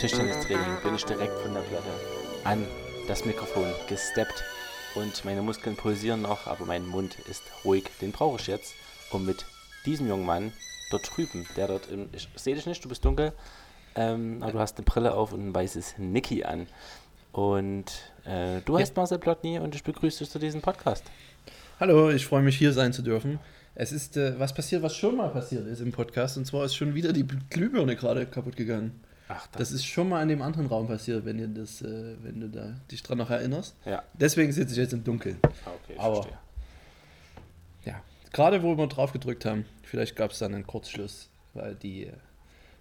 Tischtennistraining, bin ich direkt von der Platte an das Mikrofon gesteppt und meine Muskeln pulsieren noch, aber mein Mund ist ruhig. Den brauche ich jetzt, um mit diesem jungen Mann dort drüben, der dort, im, ich sehe dich nicht, du bist dunkel, ähm, aber du hast eine Brille auf und ein weißes Niki an. Und äh, du heißt Marcel Plotny und ich begrüße dich zu diesem Podcast. Hallo, ich freue mich hier sein zu dürfen. Es ist äh, was passiert, was schon mal passiert ist im Podcast. Und zwar ist schon wieder die Glühbirne gerade kaputt gegangen. Ach, das, ist schon mal in dem anderen Raum passiert, wenn, ihr das, äh, wenn du da dich dran noch erinnerst. Ja. Deswegen sitze ich jetzt im Dunkeln. Ah, okay, Aber verstehe. ja, gerade wo wir drauf gedrückt haben, vielleicht gab es dann einen Kurzschluss, weil die,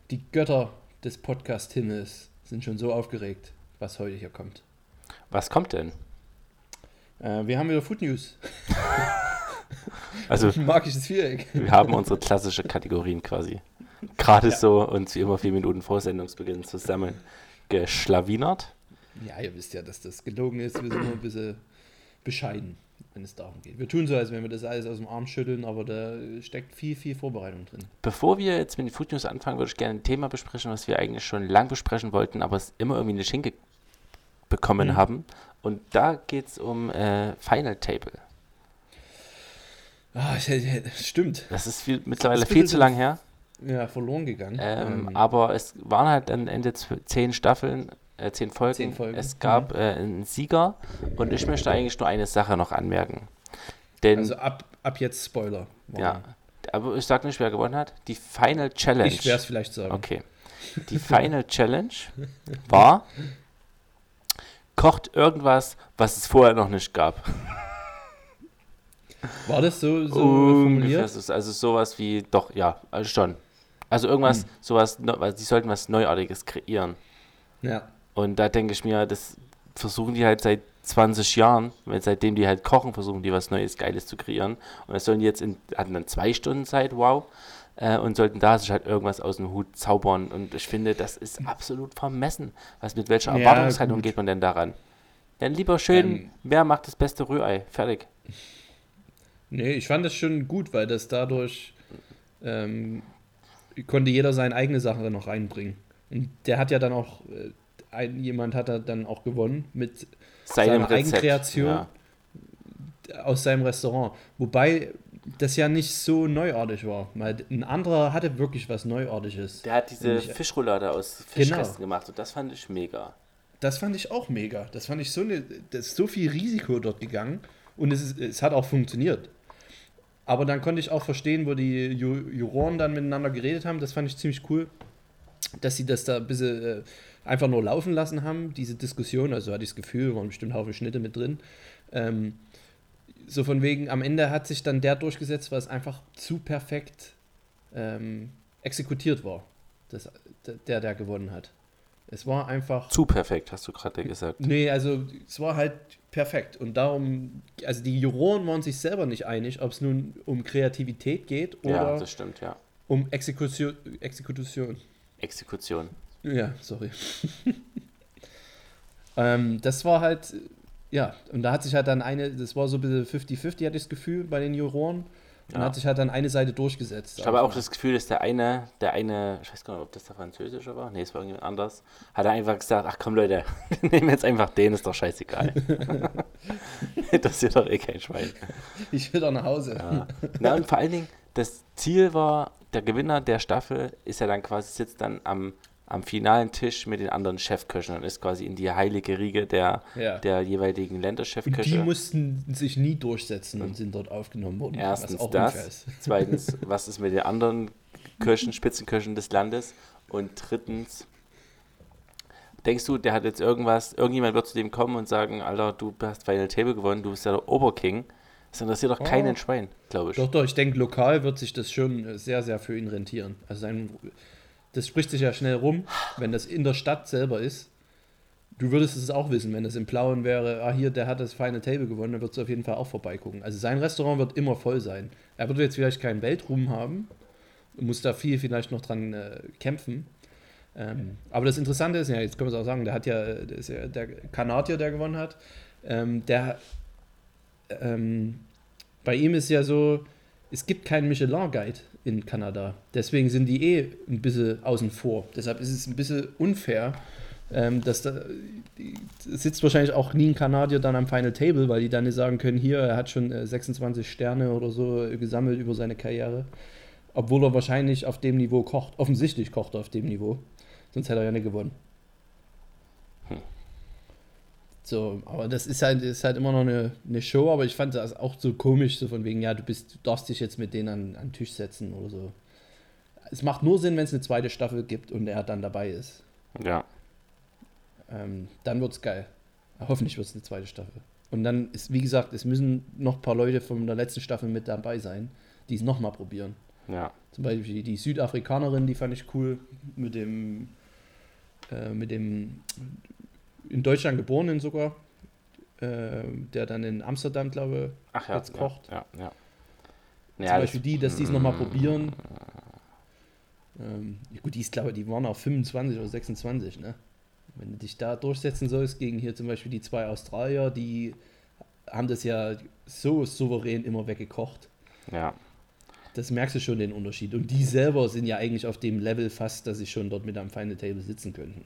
die Götter des Podcast-Himmels sind schon so aufgeregt, was heute hier kommt. Was kommt denn? Äh, wir haben wieder Food News. Also, magisches Viereck. Wir haben unsere klassische Kategorien quasi gerade ja. so uns wie immer vier Minuten vor Sendungsbeginn zusammen geschlawinert. Ja, ihr wisst ja, dass das gelogen ist. Wir sind immer ein bisschen bescheiden, wenn es darum geht. Wir tun so, als wenn wir das alles aus dem Arm schütteln, aber da steckt viel, viel Vorbereitung drin. Bevor wir jetzt mit den Food News anfangen, würde ich gerne ein Thema besprechen, was wir eigentlich schon lang besprechen wollten, aber es immer irgendwie nicht hingebekommen mhm. haben. Und da geht es um äh, Final Table. Ah, stimmt. Das ist viel, mittlerweile viel zu lang her. Ja, verloren gegangen. Ähm, ähm. Aber es waren halt am Ende zehn Staffeln, äh, zehn, Folgen. zehn Folgen. Es gab mhm. äh, einen Sieger und ich möchte eigentlich nur eine Sache noch anmerken. Denn, also ab, ab jetzt Spoiler. Morgen. Ja, aber ich sag nicht, wer gewonnen hat. Die Final Challenge. Ich werde es vielleicht sagen. Okay. Die Final Challenge war, kocht irgendwas, was es vorher noch nicht gab. War das so, so formuliert? Also sowas wie, doch, ja, also schon. Also irgendwas, hm. sowas, die sollten was Neuartiges kreieren. Ja. Und da denke ich mir, das versuchen die halt seit 20 Jahren, weil seitdem die halt kochen, versuchen die was Neues, Geiles zu kreieren. Und das sollen die jetzt in, hatten dann zwei Stunden Zeit, wow, äh, und sollten da sich halt irgendwas aus dem Hut zaubern. Und ich finde, das ist absolut vermessen. Was mit welcher Erwartungshaltung ja, geht man denn daran? Dann lieber schön, ähm, wer macht das beste Rührei? Fertig. Nee, ich fand das schon gut, weil das dadurch ähm, konnte jeder seine eigene Sache noch reinbringen. Und der hat ja dann auch, äh, ein, jemand hat er dann auch gewonnen mit Seinem seiner Eigenkreation ja. aus seinem Restaurant. Wobei das ja nicht so neuartig war. Weil ein anderer hatte wirklich was Neuartiges. Der hat diese ich, Fischroulade aus Fischresten genau. gemacht und das fand ich mega. Das fand ich auch mega. Das fand ich so eine, das ist so viel Risiko dort gegangen und es, ist, es hat auch funktioniert. Aber dann konnte ich auch verstehen, wo die Juroren dann miteinander geredet haben. Das fand ich ziemlich cool, dass sie das da ein bisschen äh, einfach nur laufen lassen haben, diese Diskussion. Also hatte ich das Gefühl, waren bestimmt Haufen Schnitte mit drin. Ähm, so von wegen, am Ende hat sich dann der durchgesetzt, es einfach zu perfekt ähm, exekutiert war, das, der, der gewonnen hat. Es war einfach. Zu perfekt, hast du gerade gesagt. Nee, also es war halt perfekt. Und darum, also die Juroren waren sich selber nicht einig, ob es nun um Kreativität geht oder ja, das stimmt, ja. um Exekution. Exekution. Exekution. Ja, sorry. ähm, das war halt, ja, und da hat sich halt dann eine, das war so ein bisschen 50-50, hatte ich das Gefühl, bei den Juroren. Und ja. hat sich halt dann eine Seite durchgesetzt. Ich habe auch das Gefühl, dass der eine, der eine, ich weiß gar nicht, ob das der Französische war, nee, es war irgendjemand anders, hat er einfach gesagt, ach komm Leute, nehmen jetzt einfach den, ist doch scheißegal. das ist doch eh kein Schwein. Ich will doch nach Hause. Ja. Na und vor allen Dingen, das Ziel war, der Gewinner der Staffel ist ja dann quasi, sitzt dann am am finalen Tisch mit den anderen Chefköchen und ist quasi in die heilige Riege der, ja. der jeweiligen Länderchefköche. Die mussten sich nie durchsetzen und sind dort aufgenommen worden. Erstens das, zweitens, was ist mit den anderen Köchen, Spitzenköchen des Landes und drittens, denkst du, der hat jetzt irgendwas, irgendjemand wird zu dem kommen und sagen, Alter, du hast Final Table gewonnen, du bist ja der Oberking. Das interessiert doch keinen oh. Schwein, glaube ich. Doch, doch, ich denke, lokal wird sich das schon sehr, sehr für ihn rentieren. Also sein das spricht sich ja schnell rum, wenn das in der Stadt selber ist. Du würdest es auch wissen, wenn es im Blauen wäre, ah hier, der hat das Final Table gewonnen, dann würdest du auf jeden Fall auch vorbeigucken. Also sein Restaurant wird immer voll sein. Er wird jetzt vielleicht keinen Weltruhm haben, muss da viel vielleicht noch dran äh, kämpfen. Ähm, aber das Interessante ist ja, jetzt können wir es auch sagen, der hat ja, der, ja, der Kanadier, der gewonnen hat, ähm, der ähm, bei ihm ist ja so, es gibt keinen Michelin-Guide in Kanada. Deswegen sind die eh ein bisschen außen vor. Deshalb ist es ein bisschen unfair, ähm, dass da sitzt wahrscheinlich auch nie ein Kanadier dann am Final Table, weil die dann nicht sagen können, hier, er hat schon 26 äh, Sterne oder so gesammelt über seine Karriere. Obwohl er wahrscheinlich auf dem Niveau kocht. Offensichtlich kocht er auf dem Niveau. Sonst hätte er ja nicht gewonnen. Hm. So, aber das ist halt, ist halt immer noch eine, eine Show, aber ich fand das auch so komisch, so von wegen, ja, du bist, du darfst dich jetzt mit denen an, an den Tisch setzen oder so. Es macht nur Sinn, wenn es eine zweite Staffel gibt und er dann dabei ist. Ja. Ähm, dann es geil. Hoffentlich wird es eine zweite Staffel. Und dann ist, wie gesagt, es müssen noch ein paar Leute von der letzten Staffel mit dabei sein, die es nochmal probieren. Ja. Zum Beispiel die Südafrikanerin, die fand ich cool, mit dem, äh, mit dem in Deutschland geborenen sogar, äh, der dann in Amsterdam, glaube ich, ja, jetzt kocht. Ja, ja, ja. Zum ja, Beispiel die, dass die es nochmal probieren. Ähm, gut, die ist, glaube die waren auch 25 oder 26, ne? Wenn du dich da durchsetzen sollst gegen hier zum Beispiel die zwei Australier, die haben das ja so souverän immer weggekocht. Ja. Das merkst du schon den Unterschied. Und die selber sind ja eigentlich auf dem Level fast, dass sie schon dort mit am Final Table sitzen könnten.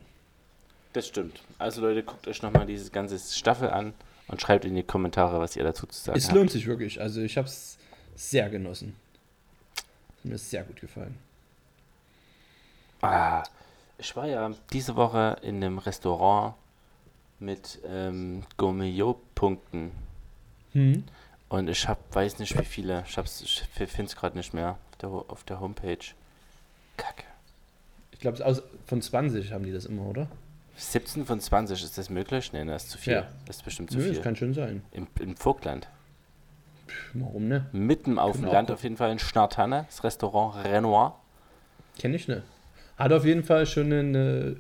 Das stimmt. Also Leute, guckt euch nochmal diese ganze Staffel an und schreibt in die Kommentare, was ihr dazu zu sagen es habt. Es lohnt sich wirklich. Also ich habe es sehr genossen. Mir ist sehr gut gefallen. Ah, ich war ja diese Woche in einem Restaurant mit ähm, Gourmet-Punkten. Hm. Und ich hab, weiß nicht wie viele. Ich, ich finde es gerade nicht mehr auf der, auf der Homepage. Kacke. Ich glaube, von 20 haben die das immer, oder? 17 von 20, ist das möglich? Nein, das ist zu viel. Ja. Das ist bestimmt zu Nö, viel. Das kann schon sein. Im, im Vogtland. Warum ne? Mitten auf dem Land auf jeden Fall in Schnartanne, das Restaurant Renoir. Kenne ich ne. Hat auf jeden Fall schon einen, äh,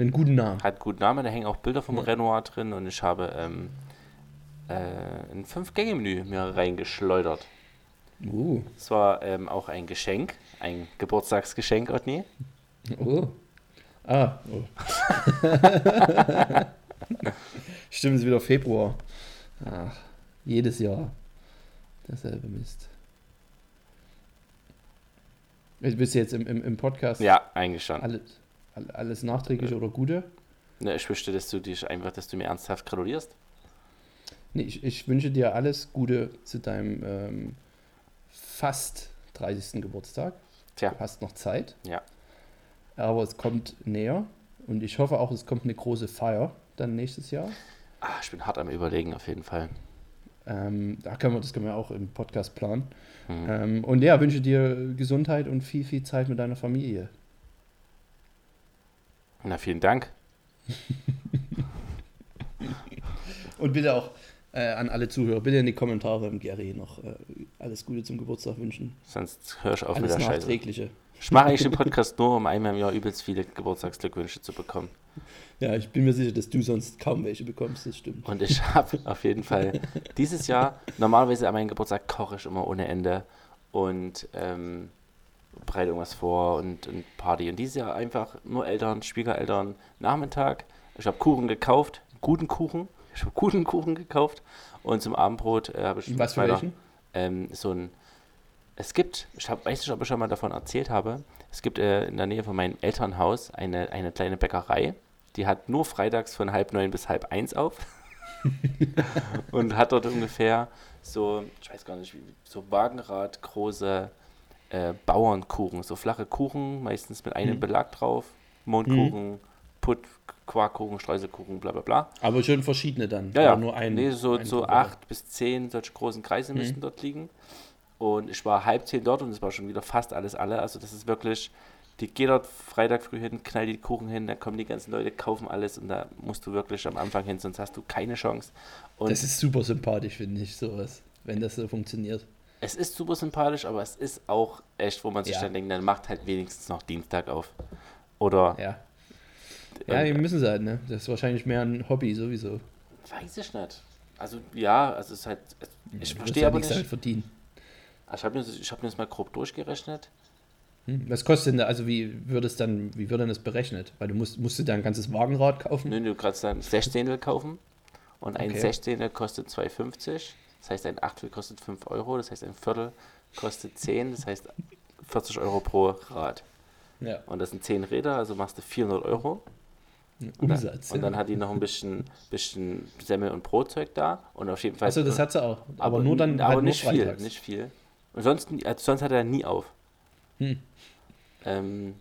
einen guten Namen. Hat guten Namen, da hängen auch Bilder vom ja. Renoir drin und ich habe ähm, äh, ein Fünf-Gänge-Menü mir reingeschleudert. Uh. Es war ähm, auch ein Geschenk, ein Geburtstagsgeschenk, Otni. Oh. Ah, oh. Stimmt, es ist wieder Februar. Ach, jedes Jahr derselbe Mist. Bist du jetzt im, im, im Podcast? Ja, eigentlich schon. Alles, alles nachträglich ja. oder gute? Ne, ich wünschte, dass du dich einfach, dass du mir ernsthaft gratulierst. Nee, ich, ich wünsche dir alles Gute zu deinem ähm, fast 30. Geburtstag. Tja. Du hast noch Zeit. Ja. Aber es kommt näher und ich hoffe auch, es kommt eine große Feier dann nächstes Jahr. Ah, ich bin hart am Überlegen auf jeden Fall. Ähm, da können wir, das können wir auch im Podcast planen. Mhm. Ähm, und ja, wünsche dir Gesundheit und viel, viel Zeit mit deiner Familie. Na, vielen Dank. und bitte auch äh, an alle Zuhörer, bitte in die Kommentare im Gary noch äh, alles Gute zum Geburtstag wünschen. Sonst hörst du auf alles mit der Scheiße. Ich mache eigentlich den Podcast nur, um einmal im Jahr übelst viele Geburtstagsglückwünsche zu bekommen. Ja, ich bin mir sicher, dass du sonst kaum welche bekommst, das stimmt. Und ich habe auf jeden Fall dieses Jahr, normalerweise an meinem Geburtstag koche ich immer ohne Ende und ähm, bereite irgendwas vor und, und Party. Und dieses Jahr einfach nur Eltern, Schwiegereltern, Nachmittag. Ich habe Kuchen gekauft, guten Kuchen. Ich habe guten Kuchen gekauft und zum Abendbrot äh, habe ich Was für welchen? Ähm, so ein es gibt, ich hab, weiß nicht, ob ich schon mal davon erzählt habe, es gibt äh, in der Nähe von meinem Elternhaus eine, eine kleine Bäckerei, die hat nur freitags von halb neun bis halb eins auf und hat dort ungefähr so, ich weiß gar nicht, wie, so Wagenrad große äh, Bauernkuchen, so flache Kuchen, meistens mit einem mhm. Belag drauf, Mondkuchen, mhm. Putt, Quarkkuchen, Streuselkuchen, bla bla bla. Aber schon verschiedene dann. Ja, ja. nur ein. Nee, so, so acht bis zehn solche großen Kreise mhm. müssten dort liegen. Und ich war halb zehn dort und es war schon wieder fast alles alle. Also das ist wirklich, die geht dort Freitag früh hin, knallt die Kuchen hin, dann kommen die ganzen Leute, kaufen alles und da musst du wirklich am Anfang hin, sonst hast du keine Chance. Und das ist super sympathisch, finde ich, sowas, wenn das so funktioniert. Es ist super sympathisch, aber es ist auch echt, wo man sich ja. dann denkt, dann macht halt wenigstens noch Dienstag auf. Oder. Ja. Ja, die müssen sie halt, ne? Das ist wahrscheinlich mehr ein Hobby sowieso. Weiß ich nicht. Also ja, also es ist halt. Ich ja, verstehe aber nicht. Halt verdienen. Ich habe mir, hab mir das mal grob durchgerechnet. Hm, was kostet denn da, also wie würde es dann, wie wird denn das berechnet? Weil du musst, musst du da ein ganzes Wagenrad kaufen? Nö, du kannst dann ein Sechzehntel kaufen und ein okay. Sechzehntel kostet 2,50. Das heißt, ein Achtel kostet 5 Euro, das heißt, ein Viertel kostet 10, das heißt 40 Euro pro Rad. Ja. Und das sind 10 Räder, also machst du 400 Euro. Umsatz. Und dann, und dann hat die noch ein bisschen, bisschen Semmel und Brotzeug da. Und auf jeden Fall. Achso, das hat sie auch. Aber, aber nur dann aber halt nicht viel, nicht viel. Und sonst, also sonst hat er nie auf. Hm. Ähm,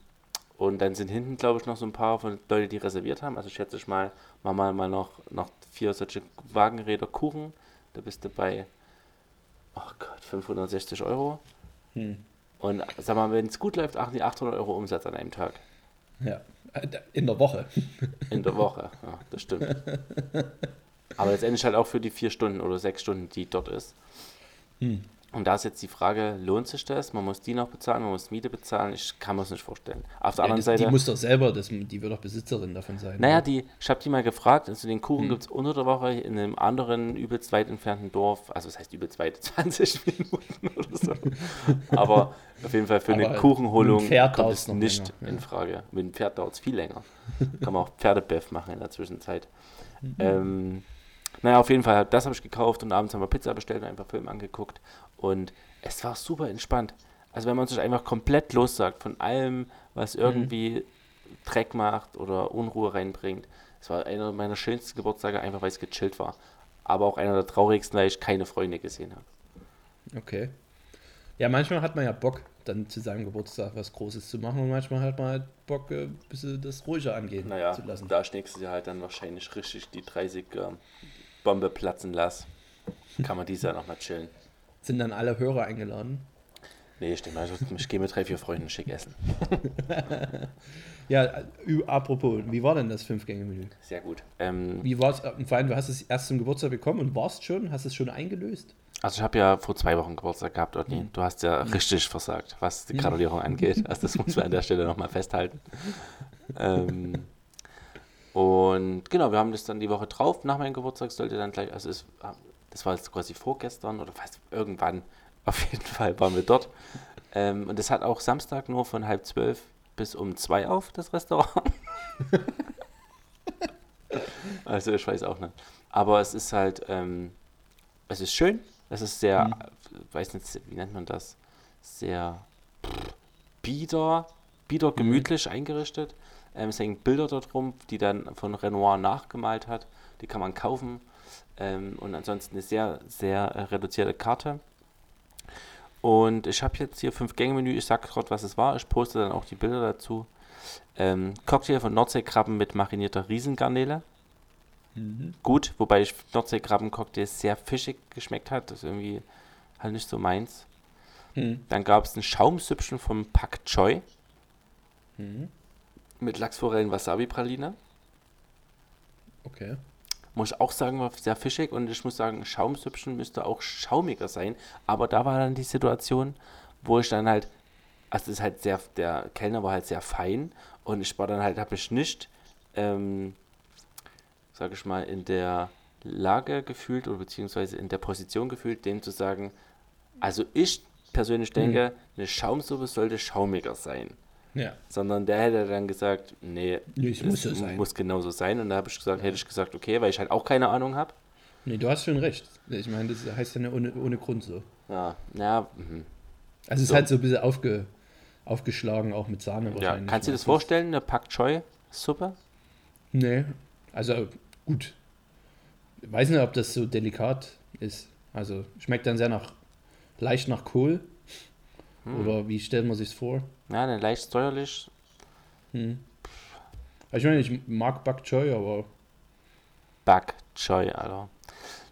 und dann sind hinten, glaube ich, noch so ein paar von Leute, die reserviert haben. Also schätze ich mal, machen wir mal noch, noch vier solche Wagenräder Kuchen. Da bist du bei, oh Gott, 560 Euro. Hm. Und sag mal, wenn es gut läuft, achten die 800 Euro Umsatz an einem Tag. Ja. In der Woche. In der Woche, ja, das stimmt. Aber letztendlich halt auch für die vier Stunden oder sechs Stunden, die dort ist. Hm. Und da ist jetzt die Frage, lohnt sich das? Man muss die noch bezahlen, man muss Miete bezahlen. Ich kann mir das nicht vorstellen. Auf der Ja, anderen das, Seite. die muss doch selber, das, die wird doch Besitzerin davon sein. Naja, oder? die, ich habe die mal gefragt, also den Kuchen Hm. gibt es unter der Woche in einem anderen übelst weit entfernten Dorf, also das heißt übelst weit, 20 Minuten oder so. Aber auf jeden Fall für eine Aber Kuchenholung dem Pferd kommt es nicht länger, in Frage. Mit dem Pferd dauert es viel länger. Kann man auch Pferdebeff machen in der Zwischenzeit. Mhm. Ähm, naja, auf jeden Fall, das habe ich gekauft und abends haben wir Pizza bestellt und einfach Film angeguckt und es war super entspannt. Also wenn man sich einfach komplett lossagt von allem, Mhm. was irgendwie Dreck macht oder Unruhe reinbringt. Es war einer meiner schönsten Geburtstage, einfach weil es gechillt war. Aber auch einer der traurigsten, weil ich keine Freunde gesehen habe. Okay. Ja, manchmal hat man ja Bock, dann zu seinem Geburtstag was Großes zu machen und manchmal hat man halt Bock, äh, ein bisschen das ruhiger angehen Naja, zu lassen. da ich nächstes Jahr halt dann wahrscheinlich richtig die 30 ähm, Bombe platzen lasse, kann man dieses Jahr nochmal chillen. Sind dann alle Hörer eingeladen? Nee, denke mal, ich, gehe mit drei, vier Freunden schick essen. Ja, äh, apropos, wie war denn das Fünf-Gänge-Menü? Sehr gut. Ähm, Wie war es, vor allem, du hast es erst zum Geburtstag bekommen und warst schon, hast es schon eingelöst? Also ich habe ja vor zwei Wochen Geburtstag gehabt, Otni. Mhm. Du hast ja richtig versagt, was die Gradierung angeht. Also das muss man an der Stelle nochmal festhalten. ähm, und genau, wir haben das dann die Woche drauf. Nach meinem Geburtstag sollte dann gleich, also es, das war jetzt quasi vorgestern oder fast irgendwann. Auf jeden Fall waren wir dort. Ähm, und das hat auch Samstag nur von halb zwölf bis um zwei auf, das Restaurant. also ich weiß auch nicht. Aber es ist halt, ähm, es ist schön. Es ist sehr, Mhm. weiß nicht, wie nennt man das? Sehr bieder, bieder gemütlich eingerichtet. Ähm, es hängen Bilder dort rum, die dann von Renoir nachgemalt hat. Die kann man kaufen. Ähm, und ansonsten eine sehr, sehr äh, reduzierte Karte. Und ich habe jetzt hier fünf Gänge-Menü. Ich sage gerade, was es war. Ich poste dann auch die Bilder dazu. Ähm, Cocktail von Nordseekrabben mit marinierter Riesengarnele. Gut, wobei ich Nordseekrabben-Cocktail sehr fischig geschmeckt hat. Das ist irgendwie halt nicht so meins. Mhm. Dann gab es ein Schaumsüppchen vom Pak Choi Mhm. mit Lachsforellen Wasabi-Praline. Okay. Muss ich auch sagen, war sehr fischig und ich muss sagen, Schaumsüppchen müsste auch schaumiger sein. Aber da war dann die Situation, wo ich dann halt, also ist halt sehr, der Kellner war halt sehr fein und ich war dann halt, habe ich nicht, ähm, sage ich mal, in der Lage gefühlt oder beziehungsweise in der Position gefühlt, dem zu sagen, also ich persönlich denke, eine Schaumsuppe sollte schaumiger sein. Ja. Sondern der hätte dann gesagt, nee, es muss so sein. muss genauso sein. Und da habe ich gesagt, hätte ich gesagt, okay, weil ich halt auch keine Ahnung habe. Nee, du hast schon recht. Ich meine, das heißt ja ohne, ohne Grund so. Ja, ja, mhm. Also es ist So. halt so ein bisschen aufge, aufgeschlagen, auch mit Sahne ja. wahrscheinlich. Kannst du dir das vorstellen, eine Pak Choi Suppe? Nee. Also gut. Ich weiß nicht, ob das so delikat ist. Also schmeckt dann sehr nach leicht nach Kohl. Hm. Oder wie stellt man sich vor? Ja, eine leicht säuerlich. Hm. Ich meine, ich mag Bak Choy, aber Bak Choi, Alter.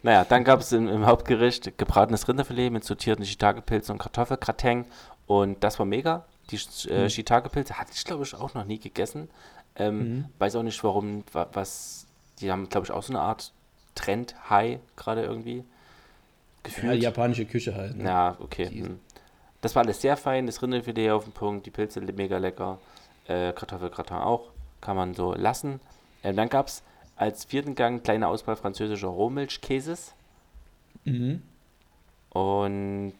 Naja, dann gab es im, im Hauptgericht gebratenes Rinderfilet mit sortierten Shiitake-Pilzen und Kartoffelgrateng. Und das war mega. Die äh, Mhm. Shiitake-Pilze hatte ich, glaube ich, auch noch nie gegessen. Ähm, Mhm. Weiß auch nicht, warum, wa- was. Die haben, glaube ich, auch so eine Art Trend-High gerade irgendwie. ja, Gefühlt. die japanische Küche halt. Ne? Ja, okay. Die- hm. Das war alles sehr fein, das Rinderfilet auf den Punkt, die Pilze mega lecker, äh, Kartoffelgratin auch, kann man so lassen. Ähm, dann gab es als vierten Gang kleine Auswahl französischer Rohmilchkäses Mhm. und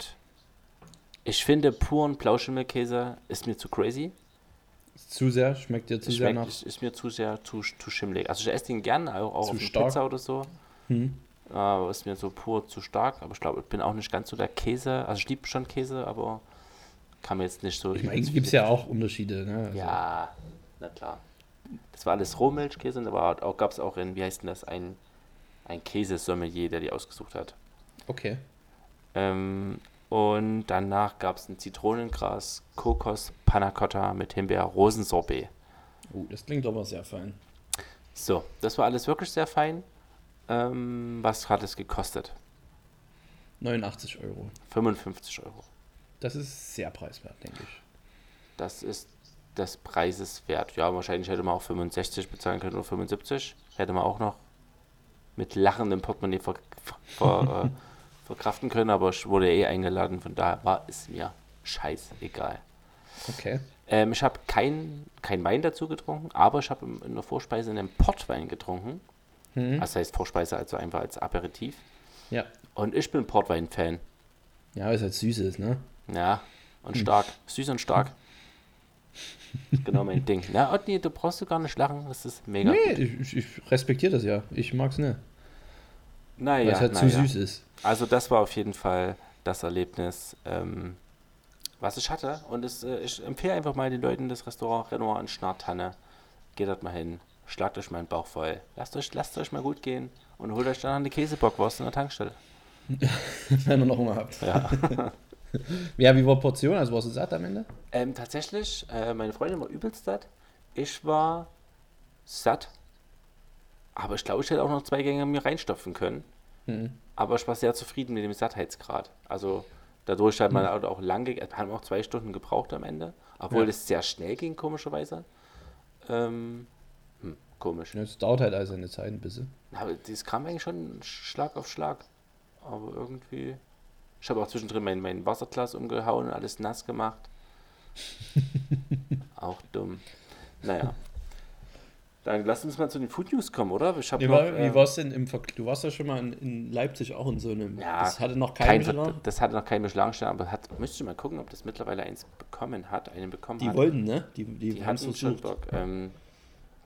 ich finde puren Blauschimmelkäse ist mir zu crazy. Zu sehr, schmeckt dir zu sehr Schmeckt, nach. ist, ist mir zu sehr zu, zu schimmelig. Also ich esse den gerne, auch, auch Zu auf stark. Pizza oder so. Hm. Äh, ist mir so pur zu stark, aber ich glaube, ich bin auch nicht ganz so der Käse. Also ich liebe schon Käse, aber kann mir jetzt nicht so. Ich meine, gibt es ja auch Unterschiede, ne? Also ja, na klar. Das war alles Rohmilchkäse da auch, gab es auch in, wie heißt denn das, ein, ein Käsesommelier, der die ausgesucht hat. Okay. Ähm, und danach gab es ein Zitronengras, Kokos, Panna Cotta mit Himbeer, Rosensorbet. Uh, das klingt aber sehr fein. So, das war alles wirklich sehr fein. Ähm, was hat es gekostet? 89 Euro. 55 Euro. Das ist sehr preiswert, denke ich. Das ist des Preises wert. Ja, wahrscheinlich hätte man auch 65 bezahlen können oder 75. Hätte man auch noch mit lachendem Portemonnaie ver, ver, äh, verkraften können, aber ich wurde eh eingeladen, von daher war es mir scheißegal. Okay. Ähm, ich habe kein, kein Wein dazu getrunken, aber ich habe in der Vorspeise einen Portwein getrunken. Mhm. Das heißt Vorspeise, also einfach als Aperitif. Ja. Und ich bin Portwein-Fan. Ja, weil es halt süß ist, ne? Ja, und stark. Hm. Süß und stark. genau mein Ding. Na, Otni, du brauchst du gar nicht lachen, das ist mega. Nee, ich, ich, respektiere das ja. Ich mag's nicht. Naja. Weil es halt zu ja. süß ist. Also, das war auf jeden Fall das Erlebnis, ähm, was ich hatte. Und es, äh, ich empfehle einfach mal den Leuten das Restaurant Renoir in Schnartanne. Geht dort mal hin, schlagt euch meinen Bauch voll. Lasst euch, lasst euch mal gut gehen und holt euch dann eine Käsebockwurst in der Tankstelle. Wenn ihr noch Hunger habt. Ja. ja, wie war Portion? Also warst du satt am Ende? Ähm, tatsächlich, äh, meine Freundin war übelst satt. Ich war satt. Aber ich glaube, ich hätte auch noch zwei Gänge mir reinstopfen können. Mhm. Aber ich war sehr zufrieden mit dem Sattheitsgrad. Also dadurch hat man mhm. auch lange, haben auch zwei Stunden gebraucht am Ende. Obwohl ja. es sehr schnell ging, komischerweise. Ähm, hm, komisch. Es dauert halt also eine Zeit ein bisschen. Aber das kam eigentlich schon Schlag auf Schlag. Aber irgendwie. Ich habe auch zwischendrin mein, mein Wasserglas umgehauen und alles nass gemacht. auch dumm. Naja. Dann lass uns mal zu den Food News kommen, oder? Ich wie, war, äh, war's denn im Ver Du warst ja schon mal in, in, Leipzig auch in so einem. Ja, das hatte noch kein, kein Das hatte noch kein Michelin-Stern, aber hat, müsste mal gucken, ob das mittlerweile eins bekommen hat, einen bekommen die hat. Die wollten, ne? Die, die, die hatten schon Bock. Ähm,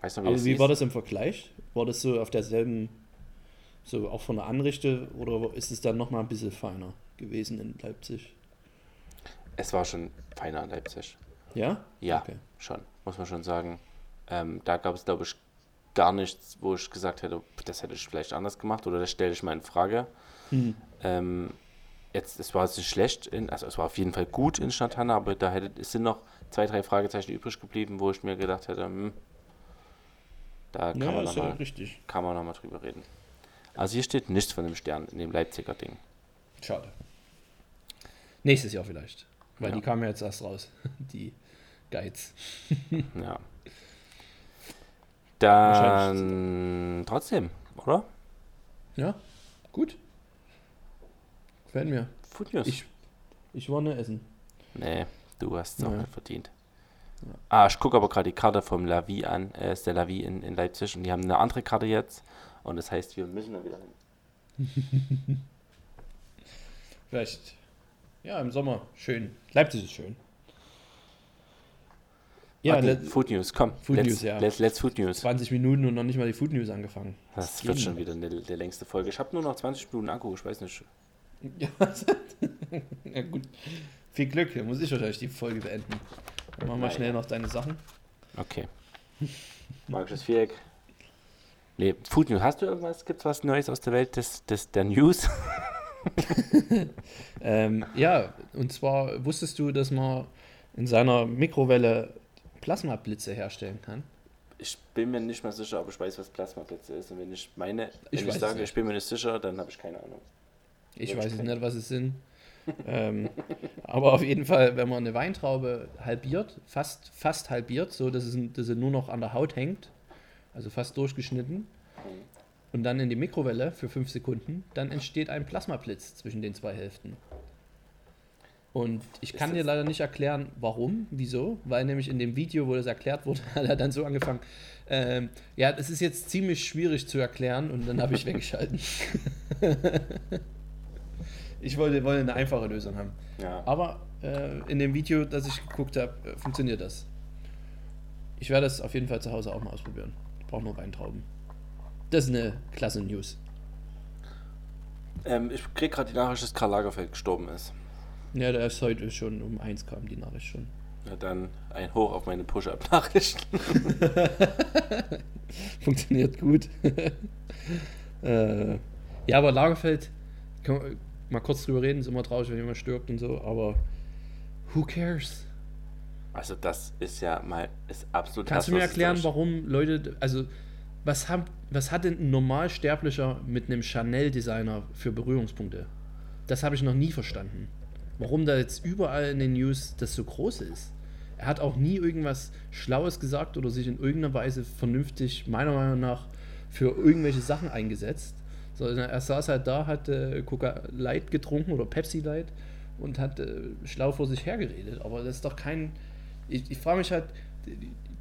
weiß noch, wie aber wie hieß. war das im Vergleich? War das so auf derselben, so auch von der Anrichte oder ist es dann nochmal ein bisschen feiner gewesen in Leipzig? Es war schon feiner in Leipzig. Ja? Ja, okay. schon, muss man schon sagen. Ähm, da gab es, glaube ich, gar nichts, wo ich gesagt hätte, das hätte ich vielleicht anders gemacht oder das stelle ich mal in Frage. Mhm. Ähm, jetzt, es war jetzt nicht schlecht, in, also es war auf jeden Fall gut in Stadthanna, aber da hätte, es sind noch zwei, drei Fragezeichen übrig geblieben, wo ich mir gedacht hätte, hm, da kann, ja, man noch ja kann man nochmal drüber reden. Also hier steht nichts von dem Stern in dem Leipziger Ding. Schade. Nächstes Jahr vielleicht. Weil ja. die kamen ja jetzt erst raus, die Guides. ja. Dann trotzdem, oder? Ja, gut. Gefällt mir. Food News. Ich, ich war nur essen. Nee, du hast es auch nicht verdient. Ah, ich gucke aber gerade die Karte vom Lavi an. Er ist der Lavi in, in Leipzig und die haben eine andere Karte jetzt. Und das heißt, wir müssen da wieder hin. Vielleicht. Ja, im Sommer. Schön. Leipzig ist schön. Ja, okay, Food News, komm. Food let's, News, ja. Let's, let's Food News. 20 Minuten und noch nicht mal die Food News angefangen. Das, das wird schon wieder eine, eine längste Folge. Ich habe nur noch 20 Minuten Akku, ich weiß nicht. Ja, ja gut. Viel Glück, dann muss ich wahrscheinlich die Folge beenden. Dann machen wir schnell noch deine Sachen. Okay. Magisches Viereck. Nee, Food News. Hast du irgendwas? Gibt es was Neues aus der Welt des, des, der News? ähm, ja, und zwar wusstest du, dass man in seiner Mikrowelle Plasmablitze herstellen kann? Ich bin mir nicht mal sicher, ob ich weiß, was Plasmablitze ist. Und wenn ich meine, wenn ich, ich sage, ich bin mir nicht sicher, dann habe ich keine Ahnung. Ich weiß ich nicht, was es sind. Ähm, aber auf jeden Fall, wenn man eine Weintraube halbiert, fast, fast halbiert, so dass, es, dass sie nur noch an der Haut hängt, also fast durchgeschnitten, mhm. und dann in die Mikrowelle für fünf Sekunden, dann entsteht ein Plasmablitz zwischen den zwei Hälften. Und ich kann dir leider nicht erklären, warum, wieso, weil nämlich in dem Video, wo das erklärt wurde, hat er dann so angefangen, ähm, ja, das ist jetzt ziemlich schwierig zu erklären und dann habe ich weggeschalten. ich wollte, wollte eine einfache Lösung haben. Ja. Aber äh, in dem Video, das ich geguckt habe, äh, funktioniert das. Ich werde das auf jeden Fall zu Hause auch mal ausprobieren. Ich brauche nur Weintrauben. Das ist eine klasse News. Ähm, ich krieg gerade die Nachricht, dass Karl Lagerfeld gestorben ist. Ja, der ist heute schon um eins kam die Nachricht schon. Ja, dann ein Hoch auf meine Push-Up-Nachrichten. Funktioniert gut. äh, ja, aber Lagerfeld, mal kurz drüber reden, ist immer traurig, wenn jemand stirbt und so, aber who cares? Also das ist ja mal ist absolut Kannst du mir erklären, warum Leute, also was, haben, was hat denn ein Normalsterblicher mit einem Chanel-Designer für Berührungspunkte? Das habe ich noch nie verstanden. Warum da jetzt überall in den News das so groß ist. Er hat auch nie irgendwas Schlaues gesagt oder sich in irgendeiner Weise vernünftig, meiner Meinung nach, für irgendwelche Sachen eingesetzt. Sondern er saß halt da, hat äh, Coca Light getrunken oder Pepsi Light und hat äh, schlau vor sich hergeredet. Aber das ist doch kein. Ich, ich frage mich halt,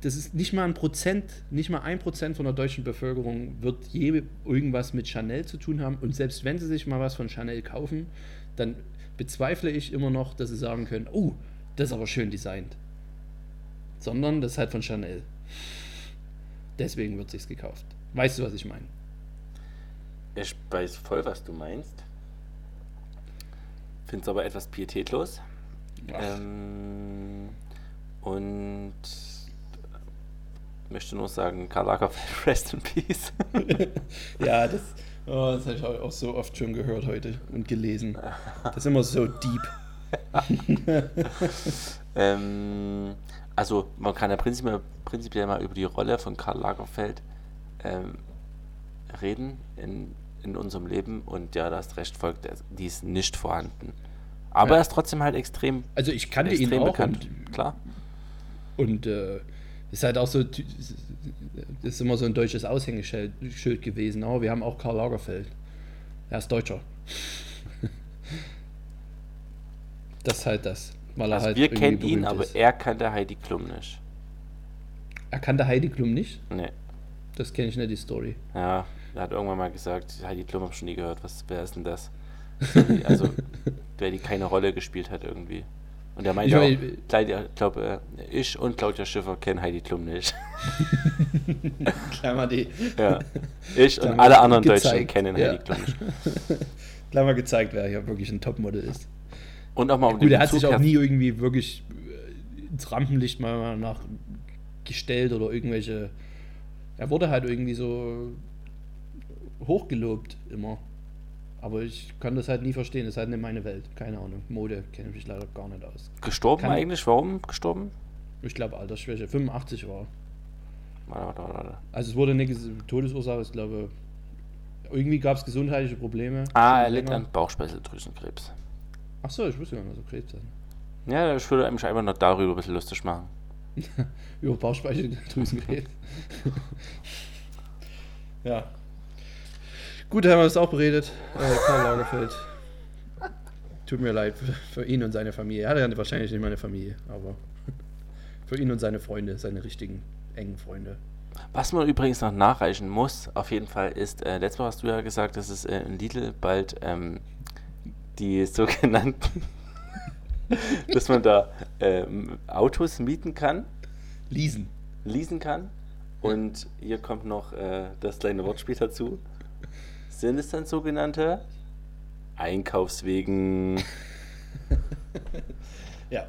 das ist nicht mal ein Prozent, nicht mal ein Prozent von der deutschen Bevölkerung wird je irgendwas mit Chanel zu tun haben. Und selbst wenn sie sich mal was von Chanel kaufen, dann bezweifle ich immer noch, dass sie sagen können, oh, das ist aber schön designt. Sondern das ist halt von Chanel. Deswegen wird sich's gekauft. Weißt du, was ich meine? Ich weiß voll, was du meinst. Finde es aber etwas pietätlos. Ähm, und möchte nur sagen, Karl Lagerfeld, rest in peace. ja, das, oh, das habe ich auch so oft schon gehört heute und gelesen. Das ist immer so deep. ähm, also man kann ja prinzipiell, prinzipiell mal über die Rolle von Karl Lagerfeld ähm, reden in, in unserem Leben und ja, das Recht folgt, die ist nicht vorhanden. Aber ja. er ist trotzdem halt extrem Also ich kannte ihn auch bekannt. Und, klar. Und äh, ist halt auch so, das ist immer so ein deutsches Aushängeschild gewesen. Aber wir haben auch Karl Lagerfeld. Er ist Deutscher. das ist halt das. Weil also halt wir kennen ihn, aber ist. er kannte Heidi Klum nicht. Er kannte Heidi Klum nicht? Nee. Das kenne ich nicht, die Story. Ja, er hat irgendwann mal gesagt, Heidi Klum habe ich schon nie gehört. Was, wer ist denn das? also, wer die keine Rolle gespielt hat irgendwie. Und er meinte ich auch, ich glaube, äh, ich und Claudia Schiffer kennen Heidi Klum nicht. Klammer die. Ja. Ich Klammer und alle anderen gezeigt. Deutschen kennen ja. Heidi Klum nicht. Klammer gezeigt, wer hier wirklich ein Topmodel ist. Und auch mal um Gut, er hat sich auch nie irgendwie wirklich äh, ins Rampenlicht mal nach gestellt oder irgendwelche. Er wurde halt irgendwie so hochgelobt immer. Aber ich kann das halt nie verstehen. Das ist halt nicht meine Welt. Keine Ahnung. Mode kenne ich mich leider gar nicht aus. Gestorben kann eigentlich? Warum gestorben? Ich glaube Altersschwäche. 85 war. Warte, warte, warte. Also es wurde eine Todesursache. Ich glaube, irgendwie gab es gesundheitliche Probleme. Ah, er litt an Bauchspeicheldrüsenkrebs. Ach so, ich wusste gar nicht, so Krebs hat. Ja, ich würde mich einfach noch darüber ein bisschen lustig machen. Über Bauchspeicheldrüsenkrebs. ja, Gut, haben wir das auch beredet. Äh, Karl Lagerfeld. Tut mir leid für, für, ihn und seine Familie. Er hat ja wahrscheinlich nicht meine Familie, aber für ihn und seine Freunde, seine richtigen engen Freunde. Was man übrigens noch nachreichen muss, auf jeden Fall, ist, äh, letztes Mal hast du ja gesagt, dass es äh, in Lidl bald ähm, die sogenannten, dass man da ähm, Autos mieten kann. Leasen. Leasen kann. Und hier kommt noch äh, das kleine Wortspiel dazu sind es dann sogenannte Einkaufswegen. ja.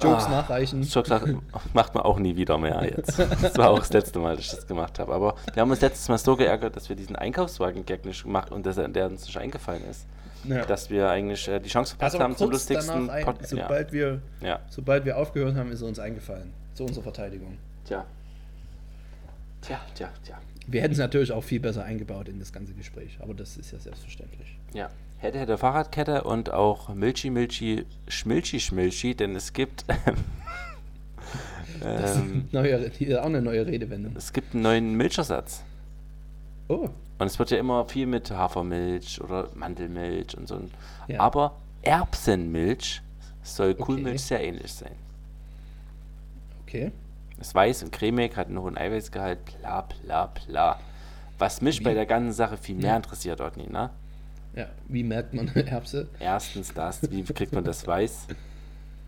Jokes ah, nachreichen. Jokes nach, macht man auch nie wieder mehr jetzt. Das war auch das letzte Mal, dass ich das gemacht habe. Aber wir haben uns letztes Mal so geärgert, dass wir diesen Einkaufswagen-Gag nicht gemacht und dass er, der uns nicht eingefallen ist. Ja. Dass wir eigentlich äh, die Chance verpasst also haben zum lustigsten ein, Pod sobald, ja. wir, ja. sobald wir aufgehört haben, ist er uns eingefallen. Zu unserer Verteidigung. Tja. Tja, tja, tja. Wir hätten es natürlich auch viel besser eingebaut in das ganze Gespräch, aber das ist ja selbstverständlich. Ja. Hätte, hätte Fahrradkette und auch Milchi, Milchi, Schmilchi, Schmilchi, denn es gibt. das ähm, neue, hier auch eine neue Redewendung. Es gibt einen neuen Milchersatz. Oh. Und es wird ja immer viel mit Hafermilch oder Mandelmilch und so. Ja. Aber Erbsenmilch soll Kuhmilch okay. sehr ähnlich sein. Okay. Ist weiß und cremig, hat einen hohen Eiweißgehalt, bla bla bla. Was mich wie? bei der ganzen Sache viel mehr interessiert, Otni, ne? Ja, wie merkt man Erbse? Erstens das, wie kriegt man das weiß?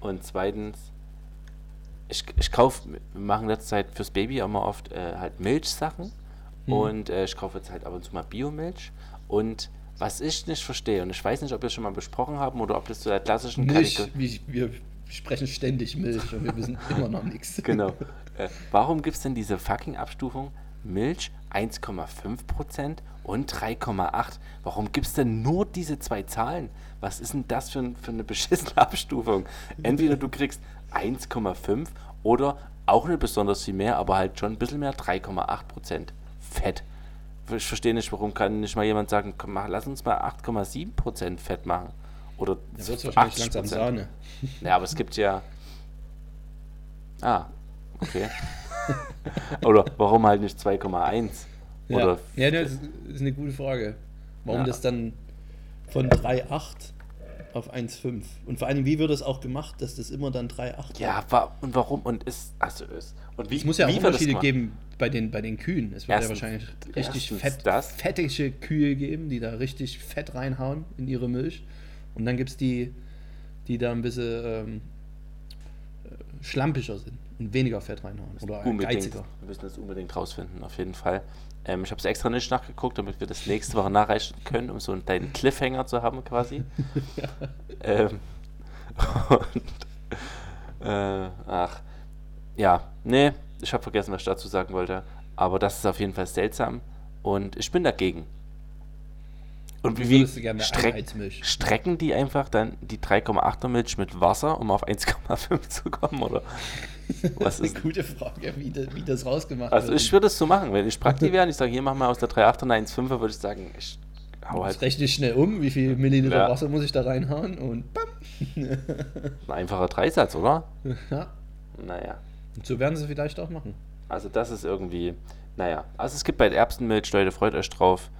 Und zweitens, ich, ich kaufe, wir machen letzte Zeit fürs Baby auch mal oft äh, halt Milchsachen. Hm. Und äh, ich kaufe jetzt halt ab und zu mal Biomilch. Und Was ich nicht verstehe, und ich weiß nicht, ob wir es schon mal besprochen haben oder ob das zu der klassischen Milch, wie, wir sprechen ständig Milch und wir wissen immer noch nichts. Genau. Äh, warum gibt es denn diese fucking Abstufung Milch 1,5% und 3,8? Warum gibt es denn nur diese zwei Zahlen? Was ist denn das für, für eine beschissene Abstufung? Entweder du kriegst 1,5 oder auch nicht besonders viel mehr, aber halt schon ein bisschen mehr, 3,8% Fett ich verstehe nicht, warum kann nicht mal jemand sagen, komm, mach, lass uns mal 8,7% Fett machen. Oder ja, wird wahrscheinlich langsam Sahne. Ja, aber es gibt ja. Ah, okay. Oder warum halt nicht 2,1? Ja. ja, das ist eine gute Frage. Warum ja. das dann von 3,8 auf 1,5? Und vor allem, wie wird das auch gemacht, dass das immer dann 3,8 Ja, wa und warum? Und ist. Also ist und wie, es muss ja auch Unterschiede geben bei den, bei den Kühen. Es wird erstens, ja wahrscheinlich richtig fett, das. fettige Kühe geben, die da richtig Fett reinhauen in ihre Milch. Und dann gibt es die, die da ein bisschen ähm, äh, schlampischer sind weniger Fett reinhauen. Oder unbedingt, geiziger. Wir müssen das unbedingt rausfinden, auf jeden Fall. Ähm, ich habe es extra nicht nachgeguckt, damit wir das nächste Woche nachreichen können, um so einen kleinen Cliffhanger zu haben quasi. ja. ähm, und, äh, ach, ja, nee, ich habe vergessen, was ich dazu sagen wollte. Aber das ist auf jeden Fall seltsam und ich bin dagegen. Und wie, streck, strecken die einfach dann die 3,8er Milch mit Wasser, um auf 1,5 zu kommen? Oder was ist eine gute Frage, wie, das, wie das rausgemacht also wird. Also ich würde es so machen, wenn ich Prakti wäre und ich sage, hier mach mal aus der 3,8er eine 1,5er, würde ich sagen, ich hau halt. Ich rechne schnell um, wie viel Milliliter ja. Wasser muss ich da reinhauen und bam. Ein einfacher Dreisatz, oder? Ja. Naja. Und so werden sie vielleicht auch machen. Also das ist irgendwie, naja. Also es gibt bei Erbsenmilch, Leute, freut euch drauf.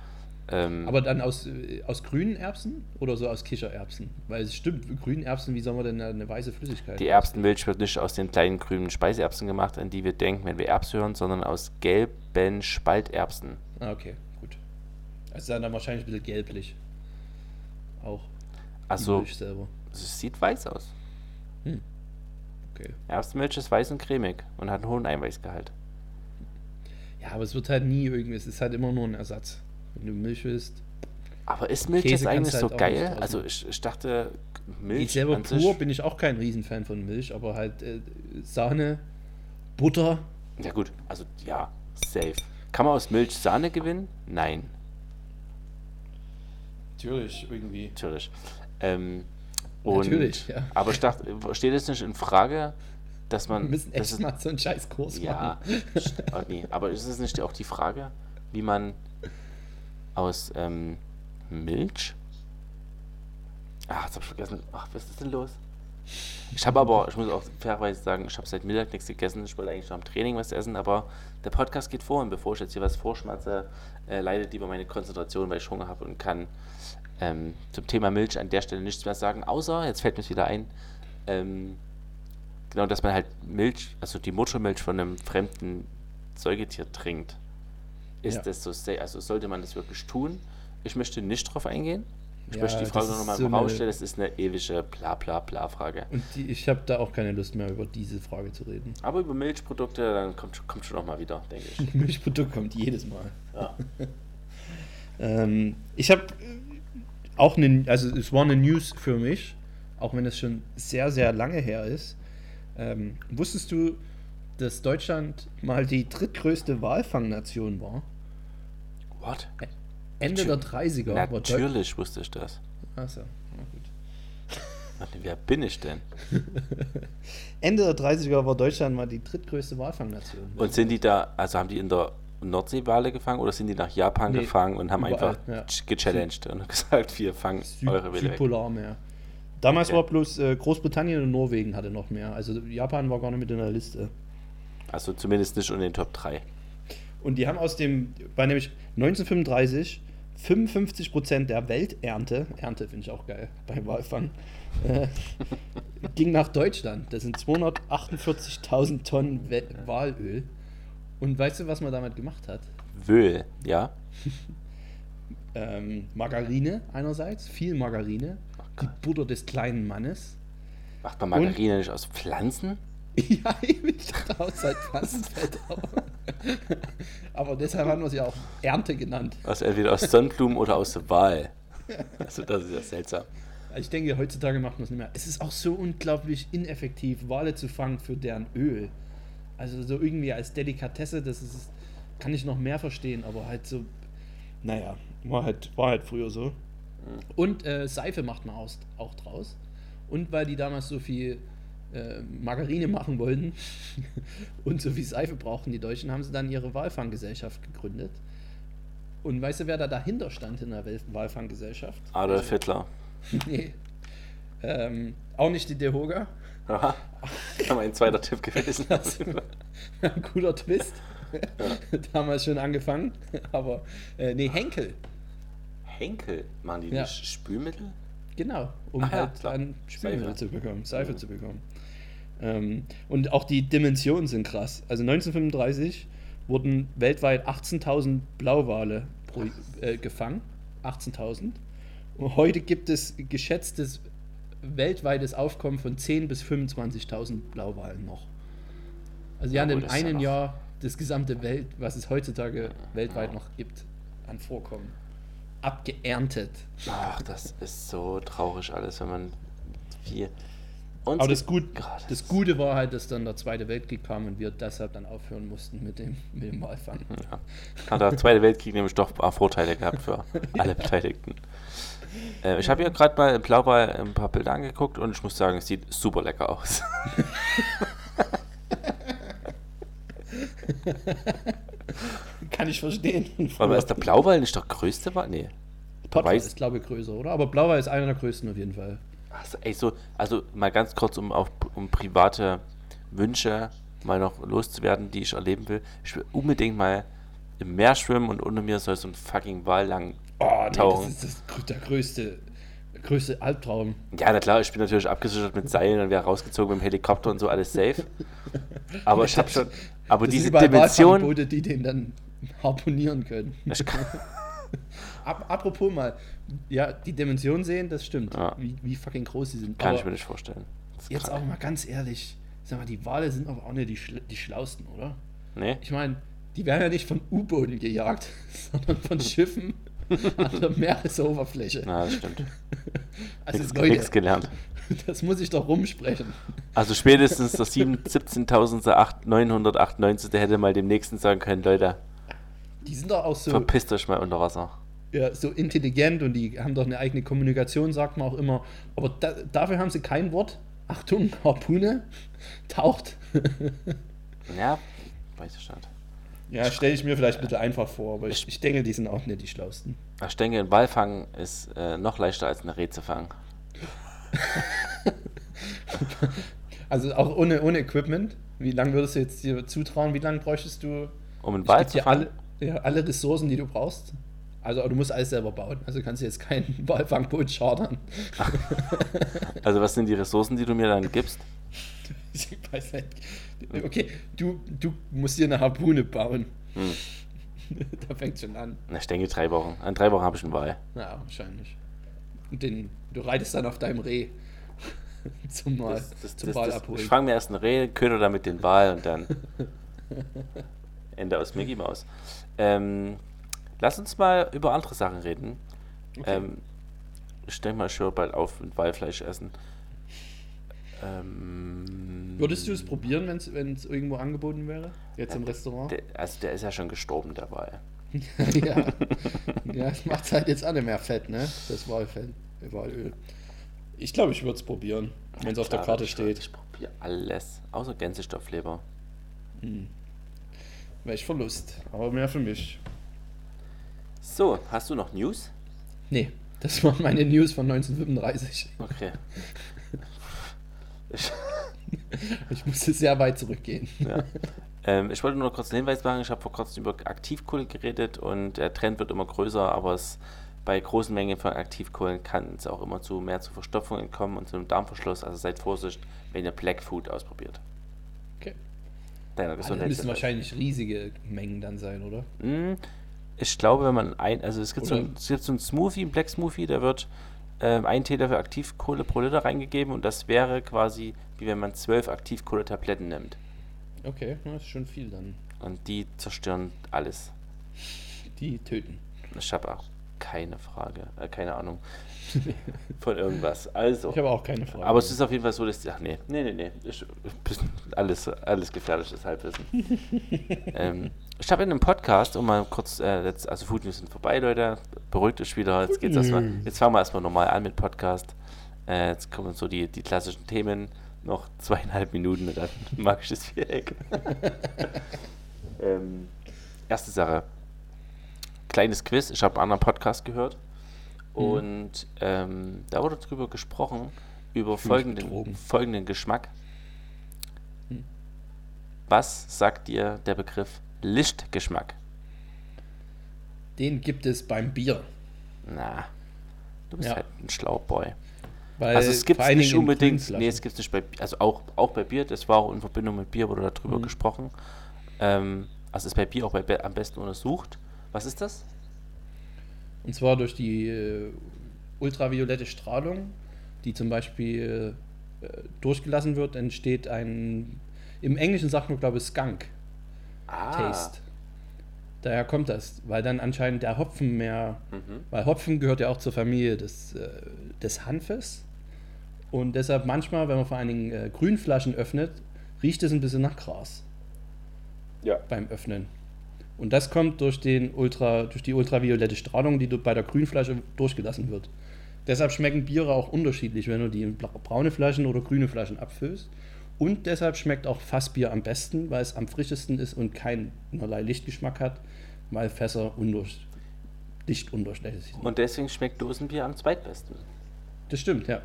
Ähm, Aber dann aus, aus grünen Erbsen oder so aus Kichererbsen? Weil es stimmt, grünen Erbsen, wie soll man denn eine, weiße Flüssigkeit? Die Erbsenmilch wird nicht aus den kleinen grünen Speiseerbsen gemacht, an die wir denken, wenn wir Erbsen hören, sondern aus gelben Spalterbsen. Ah, okay, gut. Also dann wahrscheinlich ein bisschen gelblich. Auch. Achso. Es sieht weiß aus. Hm. Okay. Erbsenmilch ist weiß und cremig und hat einen hohen Eiweißgehalt. Ja, aber es wird halt nie irgendwie, es ist halt immer nur ein Ersatz. Wenn du Milch willst. Aber ist Milch Käse jetzt eigentlich halt so geil? Also ich, ich, dachte, Milch. Ich selber pur bin ich auch kein Riesenfan von Milch, aber halt äh, Sahne, Butter. Ja gut, also ja, safe. Kann man aus Milch Sahne gewinnen? Nein. Natürlich, irgendwie. Natürlich. Ähm, und, Natürlich, ja. Aber ich dachte, steht es nicht in Frage, dass man. Wir müssen echt mal so einen Scheißkurs ja, machen. Ja, nee, aber ist es nicht auch die Frage, wie man aus ähm, Milch. Ach, jetzt hab ich vergessen. Ach, was ist denn los? Ich habe aber, ich muss auch fairerweise sagen, ich habe seit Mittag nichts gegessen. Ich wollte eigentlich noch am Training was essen, aber der Podcast geht vor und bevor ich jetzt hier was vorschmatze, äh, leidet lieber meine Konzentration, weil ich Hunger habe und kann ähm, zum Thema Milch an der Stelle nichts mehr sagen, außer, jetzt fällt mir wieder ein, ähm, genau, dass man halt Milch, also die Muttermilch von einem fremden Säugetier trinkt. Ist ja. das so safe? Also sollte man das wirklich tun? Ich möchte nicht drauf eingehen. Ich ja, möchte die Frage nochmal so rausstellen. Das ist eine ewige bla bla bla Frage. Und die, ich habe da auch keine Lust mehr über diese Frage zu reden. Aber über Milchprodukte, dann kommt, kommt schon nochmal wieder, denke ich. Milchprodukt kommt jedes Mal. Ja. ähm, ich habe auch eine, also es war eine News für mich, auch wenn es schon sehr, sehr lange her ist. Ähm, wusstest du, dass Deutschland mal die drittgrößte Walfangnation war? What? Ende der 30er. Natürlich wusste ich das. Achso, na gut. Wer bin ich denn? Ende der 30er war Deutschland mal die drittgrößte Walfangnation. Und sind die da, also haben die in der Nordseewale gefangen oder sind die nach Japan nee, gefangen und haben überall, einfach ja. gechallenged und gesagt, wir fangen Süd, eure Welle Südpolarmeer. Damals okay. war bloß äh, Großbritannien und Norwegen hatte noch mehr. Also Japan war gar nicht mit in der Liste. Also zumindest nicht in den Top 3. Und die haben aus dem, bei nämlich 1935 55% der Welternte, Ernte finde ich auch geil beim Walfang, äh, ging nach Deutschland. Das sind 248.000 Tonnen Walöl. Und weißt du, was man damit gemacht hat? Öl, ja. ähm, Margarine einerseits, viel Margarine, die Butter des kleinen Mannes. Macht man Margarine Und, nicht aus Pflanzen? Ja, ich dachte aus seit Pflanzenfett. Aber, deshalb haben wir sie auch Ernte genannt. Also entweder aus Sonnenblumen oder aus Wal. also das ist ja seltsam. Ich denke, heutzutage macht man es nicht mehr. Es ist auch so unglaublich ineffektiv, Wale zu fangen für deren Öl. Also so irgendwie als Delikatesse, das ist, kann ich noch mehr verstehen, aber halt so, naja, war halt, war halt früher so. Und äh, Seife macht man auch draus. Und weil die damals so viel äh, Margarine machen wollten und so viel Seife brauchten die Deutschen, haben sie dann ihre Walfanggesellschaft gegründet. Und weißt du, wer da dahinter stand in der Walfanggesellschaft? Adolf also, Hitler. nee. Ähm, auch nicht die Dehoga. Aha. Mein zweiter Tipp gewesen. ein cooler Twist. Ja. Damals schon angefangen. Aber äh, nee, Henkel. Henkel? Machen die ja. nicht Spülmittel? Genau, um Ach, halt dann Spülmittel Seife. zu bekommen, Seife ja. zu bekommen. Ähm, und auch die Dimensionen sind krass. Also 1935 wurden weltweit 18.000 Blauwale pro, äh, gefangen. 18.000. Und heute gibt es geschätztes weltweites Aufkommen von 10.000 bis 25.000 Blauwalen noch. Also ja, in einem Jahr das gesamte Welt, was es heutzutage weltweit noch gibt, an Vorkommen abgeerntet. Ach, das ist so traurig alles, wenn man viel. Aber das, Gut, das Gute war halt, dass dann der Zweite Weltkrieg kam und wir deshalb dann aufhören mussten mit dem, mit dem Walfang. Ja. Hat der Zweite Weltkrieg nämlich doch Vorteile gehabt für alle Beteiligten. Äh, ich habe hier gerade mal im Blauwal ein paar Bilder angeguckt und ich muss sagen, es sieht super lecker aus. Kann ich verstehen. Aber ist der Blauwal nicht der größte? Nee. Pottwal ist, glaube ich, größer, oder? Aber Blauwal ist einer der größten auf jeden Fall. Also, ey, so, also mal ganz kurz, um auf um private Wünsche mal noch loszuwerden, die ich erleben will. Ich will unbedingt mal im Meer schwimmen und unter mir soll so ein fucking Wal lang oh, nee, tauchen. Das ist das, der größte, größte Albtraum. Ja, na klar, ich bin natürlich abgesichert mit Seilen und wäre rausgezogen mit dem Helikopter und so, alles safe. Aber ich habe schon, aber das diese Dimension... die den dann harponieren können. Apropos mal, ja, die Dimension sehen, das stimmt. Ja. Wie, wie fucking groß sie sind. Kann aber ich mir nicht vorstellen. Jetzt krank. auch mal ganz ehrlich, sag mal, die Wale sind aber auch nicht die, Schla die Schlausten, oder? Nee. Ich meine, die werden ja nicht von U-Booten gejagt, sondern von Schiffen an der Meeresoberfläche. Na, das stimmt. Also nichts, Leute, nichts gelernt. Das muss ich doch rumsprechen. Also spätestens der 17.998. hätte mal dem nächsten sagen können, Leute. Die sind doch auch so. Verpisst euch mal unter Wasser. Ja, so intelligent und die haben doch eine eigene Kommunikation, sagt man auch immer. Aber da, dafür haben sie kein Wort. Achtung, Harpune taucht. ja, weiß ich nicht. Ja, stelle ich mir vielleicht ein bisschen einfach vor, aber ich, ich denke, die sind auch nicht die Schlausten. Ich denke, ein Ball fangen ist äh, noch leichter als eine Reh zu fangen. also auch ohne, ohne Equipment. Wie lange würdest du jetzt dir zutrauen? Wie lange bräuchtest du? Um einen Ball zu fangen? Alle, ja, alle Ressourcen, die du brauchst. Also du musst alles selber bauen. Also kannst du jetzt kein Ballfangboot chartern. also was sind die Ressourcen, die du mir dann gibst? Ich weiß nicht. Okay, du, du musst dir eine Harpune bauen. Hm. da fängt schon an. Ich denke drei Wochen. An drei Wochen habe ich einen Wal. Ja, wahrscheinlich. Und den, du reitest dann auf deinem Reh. zum Mal, das, das, zum das, Wal abholen. Ich fange mir erst ein Reh, köder damit den Wal und dann Ende aus Mickey Maus. Ähm, lass uns mal über andere Sachen reden. Okay. Ähm, ich denke mal, ich höre bald auf mit Walfleisch essen. Ähm, Würdest du es probieren, wenn es irgendwo angeboten wäre? Jetzt im Restaurant? Der, also der ist ja schon gestorben dabei. ja. ja, es macht halt jetzt alle mehr Fett, ne? Das Walfett, Walöl. Ich glaube, ich würde es probieren, wenn es auf der Karte steht. Ich probiere alles, außer Gänsestoffleber. Hm. Wäre ich Verlust, aber mehr für mich. So, hast du noch News? Nee, das waren meine News von 1935. Okay. Ich, ich musste sehr weit zurückgehen. Ja. Ähm, ich wollte nur noch kurz einen Hinweis machen. Ich habe vor kurzem über Aktivkohle geredet und der Trend wird immer größer, aber es, bei großen Mengen von Aktivkohlen kann es auch immer zu mehr zu Verstopfungen kommen und zu einem Darmverschluss. Also seid Vorsicht, wenn ihr Black Food ausprobiert. Deiner Gesundheit. Das müssen wahrscheinlich riesige Mengen dann sein, oder? Mm, ich glaube, wenn man ein, also es gibt, so ein, es gibt so ein Smoothie, ein Black Smoothie, der wird ähm, ein Teelöffel für Aktivkohle pro Liter reingegeben und das wäre quasi wie wenn man zwölf Aktivkohle-Tabletten nimmt. Okay, das ist schon viel dann. Und die zerstören alles. Die töten. Ich habe auch keine Frage, äh, keine Ahnung von irgendwas. Also. Ich habe auch keine Frage. Aber es ist auf jeden Fall so, dass. Ach nee, nee, nee, nee. Ich, alles, alles gefährliches Halbwissen. ähm, ich habe in einem Podcast, um mal kurz, äh, jetzt, also Food News sind vorbei, Leute. Beruhigt euch wieder. Jetzt geht's erstmal. Jetzt fangen wir erstmal normal an mit Podcast. Äh, jetzt kommen so die, die klassischen Themen. Noch zweieinhalb Minuten und dann magisches Viereck. ähm, erste Sache. Kleines Quiz. Ich habe einen anderen Podcast gehört. Mhm. Und ähm, da wurde darüber gesprochen, über folgenden, folgenden Geschmack. Hm. Was sagt dir der Begriff Lichtgeschmack? Den gibt es beim Bier. Na, du bist ja. halt ein Schlauboy. Weil also es gibt es nicht unbedingt, nee, es gibt es nicht bei, also auch, auch bei Bier, das war auch in Verbindung mit Bier, wurde darüber mhm. gesprochen. Ähm, also ist bei Bier auch bei, am besten untersucht. Was ist das? Und zwar durch die äh, ultraviolette Strahlung, die zum Beispiel äh, durchgelassen wird, entsteht ein, im Englischen sagt man glaube ich Skunk ah. Taste. Daher kommt das, weil dann anscheinend der Hopfen mehr, mhm. weil Hopfen gehört ja auch zur Familie des, äh, des Hanfes. Und deshalb manchmal, wenn man vor allen Dingen äh, Grünflaschen öffnet, riecht es ein bisschen nach Gras. Ja. Beim Öffnen. Und das kommt durch, den Ultra, durch die ultraviolette Strahlung, die bei der Grünflasche durchgelassen wird. Deshalb schmecken Biere auch unterschiedlich, wenn du die in braune Flaschen oder grüne Flaschen abfüllst. Und deshalb schmeckt auch Fassbier am besten, weil es am frischesten ist und keinerlei Lichtgeschmack hat, weil Fässer undurch, dicht undurchlässig sind. Und deswegen schmeckt Dosenbier am zweitbesten. Das stimmt, ja.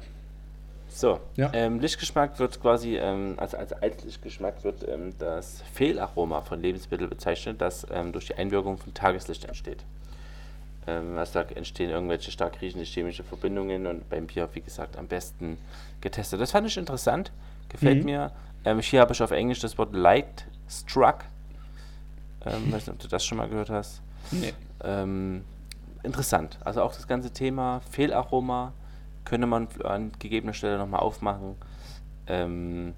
So, ja. ähm, Lichtgeschmack wird quasi, ähm, also als Altlichtgeschmack wird ähm, das Fehlaroma von Lebensmitteln bezeichnet, das ähm, durch die Einwirkung von Tageslicht entsteht. Also da entstehen irgendwelche stark riechende chemische Verbindungen und beim Bier, wie gesagt, am besten getestet. Das fand ich interessant, gefällt mhm. mir. Ähm, hier habe ich auf Englisch das Wort Light Struck. Ähm, weiß nicht, ob du das schon mal gehört hast. Nee. interessant. Also auch das ganze Thema Fehlaroma könnte man an gegebener Stelle nochmal aufmachen. Ähm,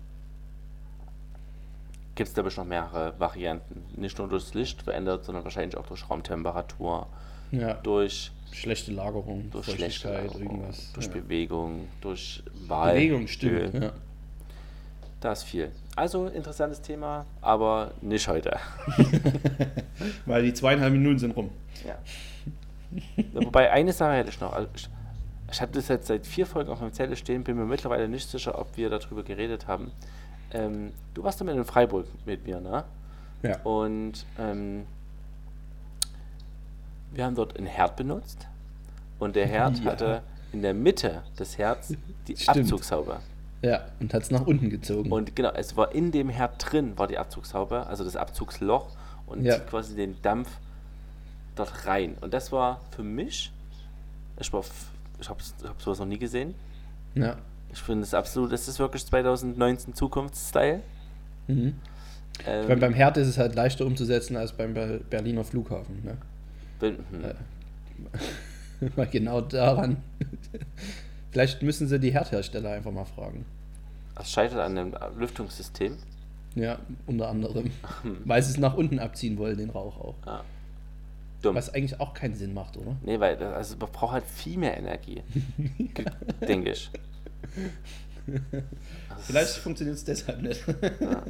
Gibt es da bestimmt noch mehrere Varianten. Nicht nur durchs Licht verändert, sondern wahrscheinlich auch durch Raumtemperatur, ja. durch schlechte Lagerung, durch schlechte Lagerung, irgendwas. Durch ja. Bewegung, durch Wahl. Bewegung, stimmt. Ja. Da ist viel. Also interessantes Thema, aber nicht heute. Weil die zweieinhalb Minuten sind rum. Ja. Wobei eine Sache hätte ich noch. Also ich habe das jetzt seit vier Folgen auf meinem Zettel stehen, bin mir mittlerweile nicht sicher, ob wir darüber geredet haben. Ähm, du warst damit in Freiburg mit mir, ne? Ja. Und ähm, wir haben dort einen Herd benutzt und der Herd ja. hatte in der Mitte des Herds die Stimmt. Abzugshaube. Ja, und hat es nach unten gezogen. Und genau, es war in dem Herd drin, war die Abzugshaube, also das Abzugsloch und ja. zieht quasi den Dampf dort rein. Und das war für mich, ich war ich habe hab sowas noch nie gesehen. Ja. Ich finde es absolut, das ist wirklich 2019 Zukunftsstyle. Mhm. Ähm, ich meine, beim Herd ist es halt leichter umzusetzen als beim Berliner Flughafen. Ne? Bin, hm. äh, weil genau daran. Vielleicht müssen sie die Herdhersteller einfach mal fragen. Das scheitert an dem Lüftungssystem. Ja, unter anderem. weil sie es nach unten abziehen wollen, den Rauch auch. Ja. Dumm. Was eigentlich auch keinen Sinn macht, oder? Nee, weil also man braucht halt viel mehr Energie. Denke ich. Vielleicht funktioniert es deshalb nicht. Ja.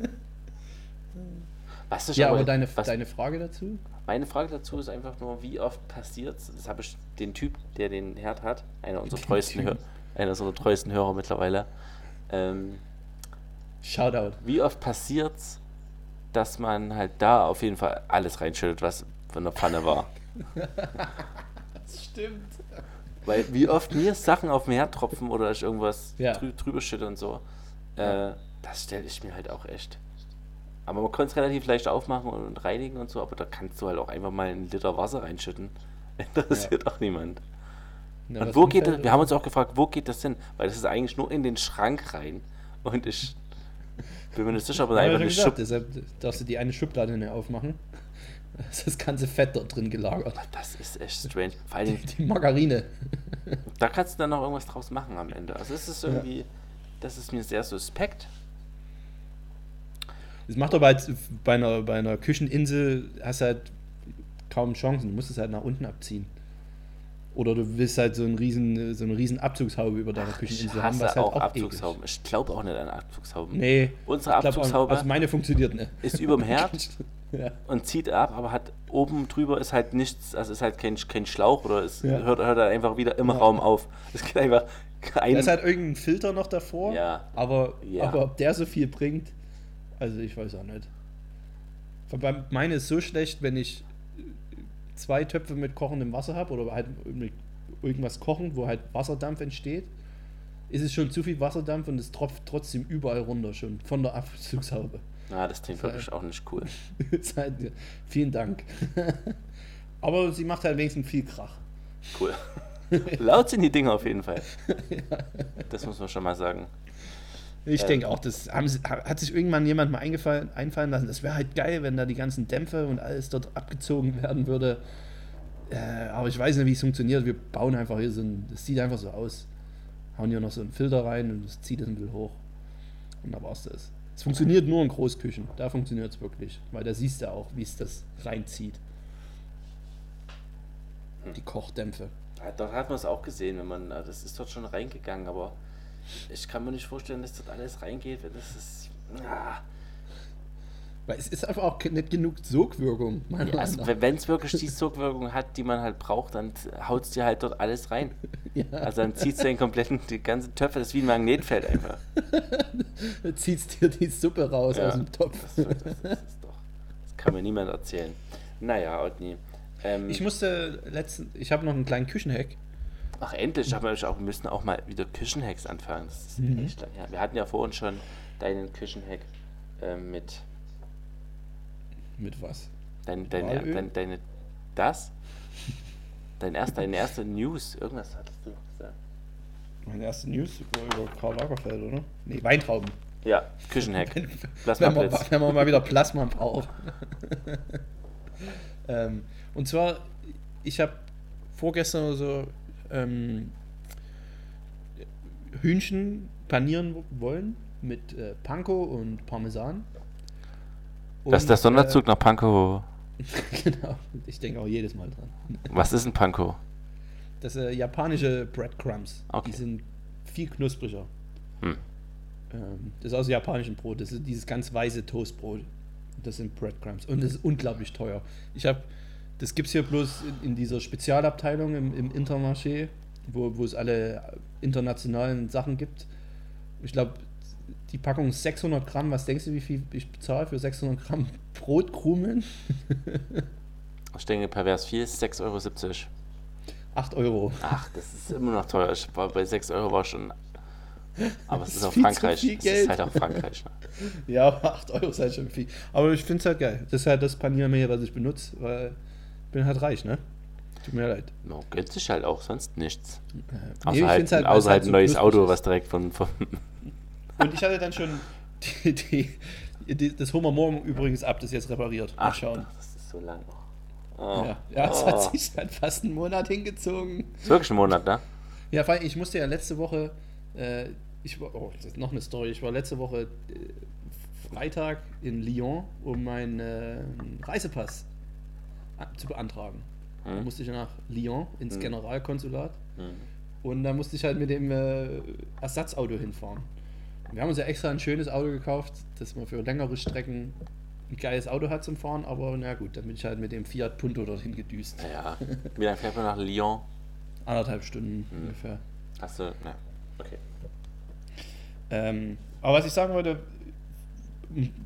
Du schon, ja, aber deine, was, deine Frage dazu? Meine Frage dazu ist einfach nur, wie oft passiert es, das habe ich den Typ, der den Herd hat, einer unserer treuesten, Hör, einer unserer treuesten Hörer mittlerweile. Ähm, Shoutout. Wie oft passiert es, dass man halt da auf jeden Fall alles reinschüttet, was von der Pfanne war. das stimmt. Weil wie oft mir Sachen auf dem Herd tropfen oder ich irgendwas ja. drü drüber schütte und so, äh, das stelle ich mir halt auch echt. Aber man kann es relativ leicht aufmachen und reinigen und so, aber da kannst du halt auch einfach mal einen Liter Wasser reinschütten. Interessiert ja. auch niemand. Na, und wo geht halt das, wir haben uns auch gefragt, wo geht das hin? Weil das ist eigentlich nur in den Schrank rein. Und ich bin mir nicht sicher, ob da einfach eine Schublade. Deshalb darfst du die eine Schublade nicht aufmachen. das ganze Fett dort drin gelagert. Das ist echt strange. Vor allem die Margarine. Da kannst du dann noch irgendwas draus machen am Ende. Also es ist irgendwie, ja. das ist mir sehr suspekt. Das macht aber halt bei einer, bei einer Kücheninsel hast halt kaum Chancen. Du musst es halt nach unten abziehen. Oder du willst halt so, einen riesen, so eine riesen Abzugshaube über deiner Kücheninsel haben, was halt auch, auch Abzugshauben. Ich glaube auch nicht an Abzugshauben. Nee. Unsere Abzugshaube. also meine funktioniert nicht. Ist überm Herd ja. und zieht ab, aber hat oben drüber ist halt nichts, also ist halt kein, kein Schlauch oder es ja. hört, hört halt einfach wieder im ja. Raum auf. Es geht einfach kein. Da ist halt irgendein Filter noch davor. Aber, aber ob der so viel bringt, also ich weiß auch nicht. Meine ist so schlecht, wenn ich zwei Töpfe mit kochendem Wasser habe oder halt mit irgendwas kochen, wo halt Wasserdampf entsteht, ist es schon zu viel Wasserdampf und es tropft trotzdem überall runter schon von der Abzugshaube. Ah, das klingt wirklich auch nicht cool. halt, vielen Dank. Aber sie macht halt wenigstens viel Krach. Cool. Laut sind die Dinger auf jeden Fall. Das muss man schon mal sagen. Ich äh, denke auch, das haben, hat sich irgendwann jemand mal einfallen lassen. Das wäre halt geil, wenn da die ganzen Dämpfe und alles dort abgezogen werden würde. Äh, aber ich weiß nicht, wie es funktioniert. Wir bauen einfach hier so ein. Das sieht einfach so aus. Hauen hier noch so einen Filter rein und das zieht es ein bisschen hoch. Und da war es das. Es funktioniert nur in Großküchen. Da funktioniert es wirklich. Weil da siehst du auch, wie es das reinzieht. Die Kochdämpfe. Ja, dort hat man es auch gesehen, wenn man. Das ist dort schon reingegangen, aber ich kann mir nicht vorstellen, dass dort alles reingeht, wenn das ist. Ah. Weil es ist einfach auch nicht genug Sogwirkung. Ja, also, wenn es wirklich die Sogwirkung hat, die man halt braucht, dann haut es dir halt dort alles rein. Ja. Also dann zieht es den kompletten, die ganzen Töpfe, das ist wie ein Magnetfeld einfach. dann zieht es dir die Suppe raus ja, aus dem Topf. Das, das, das, doch, das, kann mir niemand erzählen. Naja, Otni. Ähm, ich musste letzten, ich habe noch einen kleinen Küchenhack. Ach, endlich, aber wir müssen auch mal wieder Küchenhacks anfangen. Das ist mhm. echt lang. Ja, wir hatten ja vorhin schon deinen Küchenhack äh, mit. Mit was? Dein, dein, dein, dein, deine. Das? Dein erst, deine erste News. Irgendwas hattest du gesagt. Meine erste News über Karl Lagerfeld, oder? Nee, Weintrauben. Ja, Küchenhack. Plasma wenn, wir, wenn wir mal wieder Plasma brauchen. ähm, und zwar, ich habe vorgestern oder so ähm, Hühnchen panieren wollen mit äh, Panko und Parmesan. Und, das ist der Sonderzug äh, nach Panko. genau, ich denke auch jedes Mal dran. Was ist ein Panko? Das sind äh, japanische Breadcrumbs. Okay. Die sind viel knuspriger. Hm. Ähm, das ist aus japanischem Brot. Das ist dieses ganz weiße Toastbrot. Das sind Breadcrumbs. Und das ist unglaublich teuer. Ich habe das gibt es hier bloß in, in, dieser Spezialabteilung im, im Intermarché, wo, wo es alle internationalen Sachen gibt. Ich glaube, die Packung ist 600 Gramm. Was denkst du, wie viel ich bezahle für 600 Gramm Brotkrumen? ich denke, pervers viel ist 6,70 Euro. 8 Euro. Ach, das ist immer noch teuer. Ich war bei 6 Euro war schon. Aber es ist, ist auch Frankreich. Es ist halt auch Frankreich. Ne? ja, aber 8 Euro ist halt schon viel. Aber ich finde es halt geil. Das ist halt das Paniermehl, was ich benutze, weil bin halt reich, ne? Tut mir leid. No, gönnt sich halt auch sonst nichts. Äh, außer, nee, halt, halt, außer halt, halt ein neues Auto, was direkt von, von. Und ich hatte dann schon die, die, die, das Hummer morgen übrigens ab, das jetzt repariert. Mal schauen. Ach, das ist so lang. Oh. Ja, ja es oh. hat sich dann fast einen Monat hingezogen. Ist wirklich ein Monat, ne? Ja, weil ich musste ja letzte Woche, äh, ich war, oh, das ist noch eine Story, ich war letzte Woche äh, Freitag in Lyon, um meinen äh, Reisepass zu beantragen. Mhm. Da musste ich nach Lyon ins mhm. Generalkonsulat mhm. und da musste ich halt mit dem äh, Ersatzauto hinfahren. Wir haben uns ja extra ein schönes Auto gekauft, dass man für längere Strecken ein geiles Auto hat zum Fahren, aber na gut, dann bin ich halt mit dem Fiat Punto dorthin gedüst. Ja, wie lange fährt man nach Lyon? Anderthalb Stunden mhm. ungefähr. Achso, ja, okay. Ähm, aber was ich sagen wollte,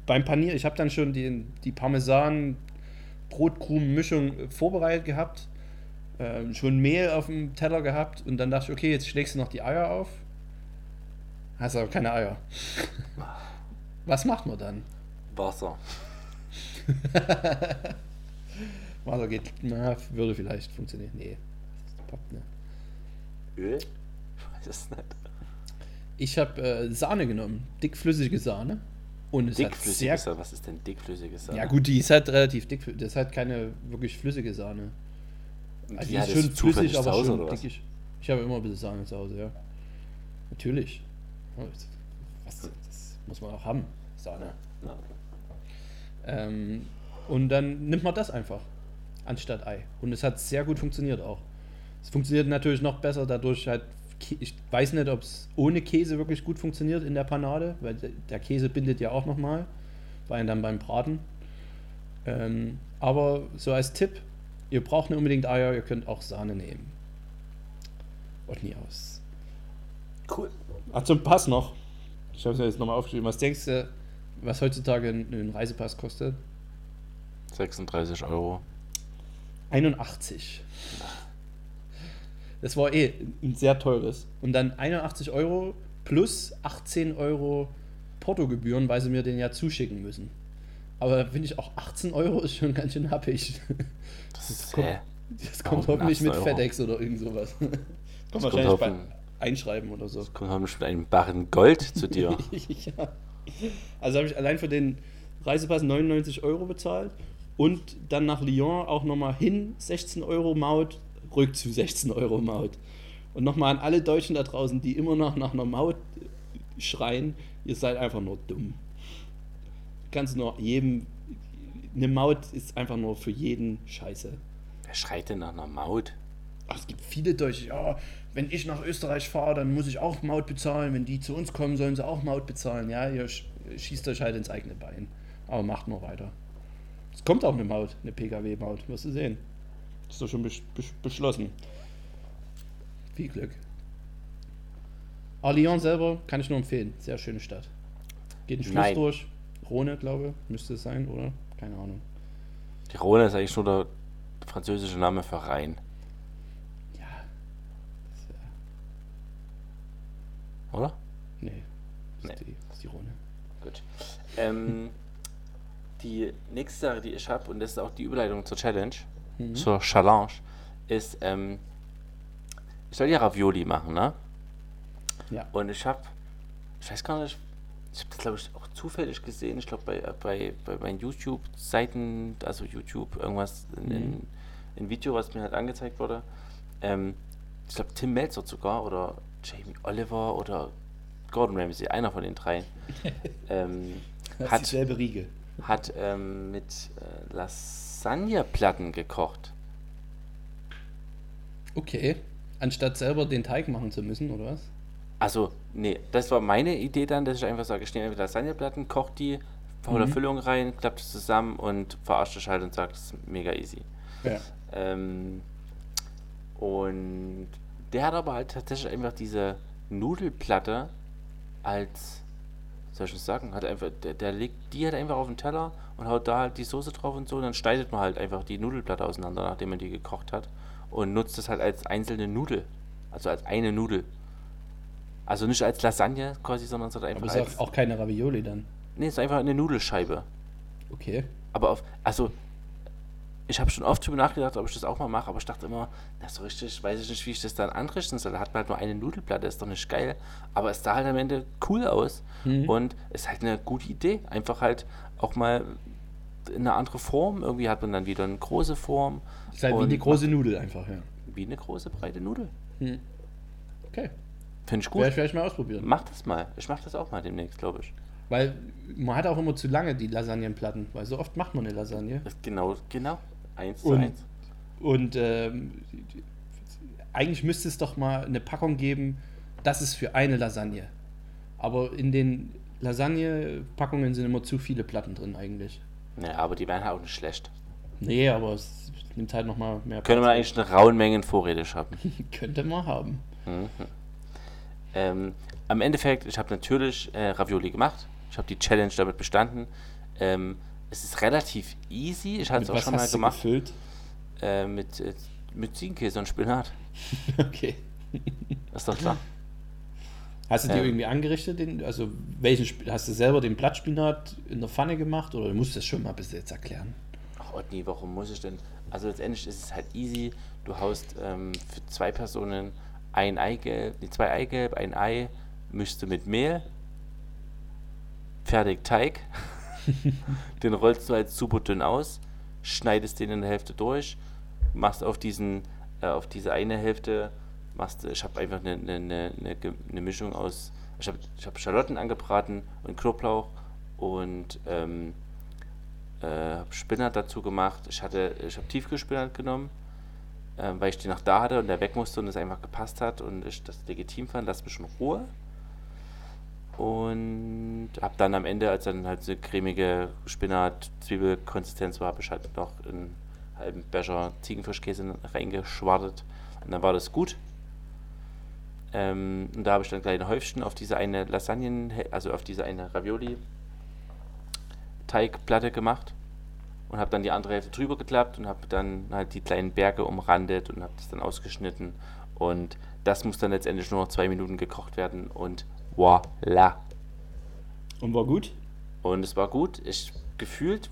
beim Panier, ich habe dann schon die, die Parmesan Brotkrumenmischung vorbereitet gehabt, äh, schon Mehl auf dem Teller gehabt und dann dachte ich, okay, jetzt schlägst du noch die Eier auf. Hast aber keine Eier. Was macht man dann? Wasser. Wasser geht, na, würde vielleicht funktionieren. Nee, das poppt ne. Öl? Ich weiß es nicht. Ich habe äh, Sahne genommen, dickflüssige Sahne. Und es dickflüssige Sahne, was ist denn dickflüssige Sahne? Ja gut, die ist halt relativ dick, das ist halt keine wirklich flüssige Sahne. Also die, ist schon flüssig, aber schon dickig. Ich habe immer ein bisschen Sahne zu Hause, ja. Natürlich. Was, das muss man auch haben, Sahne. Ja. Ähm, und dann nimmt man das einfach, anstatt Ei. Und es hat sehr gut funktioniert auch. Es funktioniert natürlich noch besser, dadurch halt, ich weiß nicht, ob es ohne Käse wirklich gut funktioniert in der Panade, weil der Käse bindet ja auch nochmal, vor allem dann beim Braten. Ähm, aber so als Tipp, ihr braucht nicht unbedingt Eier, ihr könnt auch Sahne nehmen. Und nie aus. Cool. Ach, zum Pass noch. Ich habe es ja jetzt nochmal aufgeschrieben. Was denkst du, was heutzutage ein, Reisepass kostet? 36 Euro. 81. Das war eh ein sehr teures. Und dann 81 Euro plus 18 Euro Portogebühren, weil sie mir den ja zuschicken müssen. Aber da finde ich auch 18 Euro ist schon ganz schön happig. Das, das kommt, das kommt hoffentlich mit Euro? FedEx oder irgend sowas. Das kommt das wahrscheinlich kommt bei Einschreiben oder so. Das kommt mit einem Barren Gold zu dir. ja. Also habe ich allein für den Reisepass 99 Euro bezahlt und dann nach Lyon auch nochmal hin 16 Euro Maut, rück zu 16 Euro Maut. Und nochmal an alle Deutschen da draußen, die immer noch nach einer Maut schreien, ihr seid einfach nur dumm kannst nur jedem. Eine Maut ist einfach nur für jeden scheiße. Wer schreit denn nach einer Maut? Ach, es gibt viele Deutsche, ja, wenn ich nach Österreich fahre, dann muss ich auch Maut bezahlen. Wenn die zu uns kommen, sollen sie auch Maut bezahlen. Ja, ihr schießt euch halt ins eigene Bein. Aber macht nur weiter. Es kommt auch eine Maut, eine Pkw-Maut, wirst du sehen. Ist doch schon besch besch beschlossen. Viel Glück. Lyon selber kann ich nur empfehlen. Sehr schöne Stadt. Geht ein Fluss Nein. durch. Rhone, glaube ich, müsste es sein, oder? Keine Ahnung. Die Rhone ist eigentlich nur der französische Name für Rhein. Ja. ja oder? Nee. Das, nee. Ist, die, Rhone. Gut. Ähm, die nächste Sache, die ich habe, und das ist auch die Überleitung zur Challenge, mhm. zur Challenge, ist, ähm, ich soll ja Ravioli machen, ne? Ja. Und ich habe, ich weiß gar nicht, ich habe das glaube ich auch zufällig gesehen, ich glaube bei, bei, bei meinen YouTube-Seiten, also YouTube, irgendwas, mhm. in, in Video, was mir halt angezeigt wurde. Ähm, ich glaube Tim Melzer sogar oder Jamie Oliver oder Gordon Ramsay, einer von den drei. ähm, hat dieselbe Riege. Hat ähm, mit äh, Lasagneplatten gekocht. Okay. Anstatt selber den Teig machen zu müssen, oder was? Also, nee, das war meine Idee dann, dass ich einfach sage, ich nehme einfach Lasagneplatten, koche die, hau mhm. Füllung rein, klappt es zusammen und verarsche das halt und sage, das ist mega easy. Ja. Ähm, und der hat aber halt tatsächlich einfach diese Nudelplatte als, soll ich das sagen, hat einfach, der, der legt die halt einfach auf den Teller und haut da halt die Soße drauf und so und dann schneidet man halt einfach die Nudelplatte auseinander, nachdem man die gekocht hat und nutzt das halt als einzelne Nudel, also als eine Nudel. Also nicht als Lasagne quasi, sondern so einfach. Aber ist auch keine Ravioli dann. Nee, es ist einfach eine Nudelscheibe. Okay. Aber auf, also ich habe schon oft drüber nachgedacht, ob ich das auch mal mache, aber ich dachte immer, na so richtig, weiß ich nicht, wie ich das dann anrichten soll. Da hat man halt nur eine Nudelplatte, ist doch nicht geil. Aber es sah halt am Ende cool aus mhm. und ist halt eine gute Idee. Einfach halt auch mal in eine andere Form. Irgendwie hat man dann wieder eine große Form. Ist halt wie eine große Nudel einfach, ja. Wie eine große, breite Nudel. Mhm. Okay. Finde ich gut. Werde ich vielleicht mal ausprobieren. Mach das mal. Ich mach das auch mal demnächst, glaube ich. Weil man hat auch immer zu lange die Lasagnenplatten, weil so oft macht man eine Lasagne. genau, genau. Eins zu eins. Und ähm, eigentlich müsste es doch mal eine Packung geben, das ist für eine Lasagne. Aber in den Lasagne-Packungen sind immer zu viele Platten drin eigentlich. Ja, aber die werden halt auch nicht schlecht. Nee, aber es nimmt halt nochmal mehr Platz. Könnte man eigentlich eine rauen Mengen vorrätig haben. Könnte man haben. Mhm. Ähm, am Endeffekt, ich habe natürlich äh, Ravioli gemacht. Ich habe die Challenge damit bestanden. Ähm, es ist relativ easy. Ich hatte es auch schon mal gemacht. Gefüllt? Äh, mit, äh, mit Ziegenkäse und Spinat. okay. Das ist doch klar. Hast du dir ähm, irgendwie angerichtet? Den, also welchen hast du selber den Blattspinat in der Pfanne gemacht oder musst du das schon mal bis jetzt erklären? Ach Otni, warum muss ich denn? Also letztendlich ist es halt easy. Du haust ähm, für zwei Personen ein Eigelb, nee, zwei Eigelb, ein Ei, mischst du mit Mehl, fertig Teig, den rollst du halt super dünn aus, schneidest den in der Hälfte durch, machst auf diesen, äh, auf diese eine Hälfte, machst ich habe einfach eine, eine, eine, eine, Mischung aus, ich habe ich hab Schalotten angebraten und Knoblauch und ähm, äh, Spinat dazu gemacht. Ich hatte, ich habe Tiefkühlspinat genommen, äh, weil ich den noch da hatte und der weg musste und es einfach gepasst hat und ich das legitim fand, lass mich in Ruhe. Und habe dann am Ende, als dann halt so cremige Spinat-Zwiebelkonsistenz war, habe ich halt noch einen halben Becher Ziegenfischkäse reingeschwartet. Und dann war das gut. Ähm, und da habe ich dann kleine Häufchen auf diese eine Lasagnen, also auf diese eine Ravioli-Teigplatte gemacht und habe dann die andere Hälfte drüber geklappt und habe dann halt die kleinen Berge umrandet und habe das dann ausgeschnitten und das muss dann letztendlich nur noch zwei Minuten gekocht werden und voila. Und war gut? Und es war gut. Ich gefühlt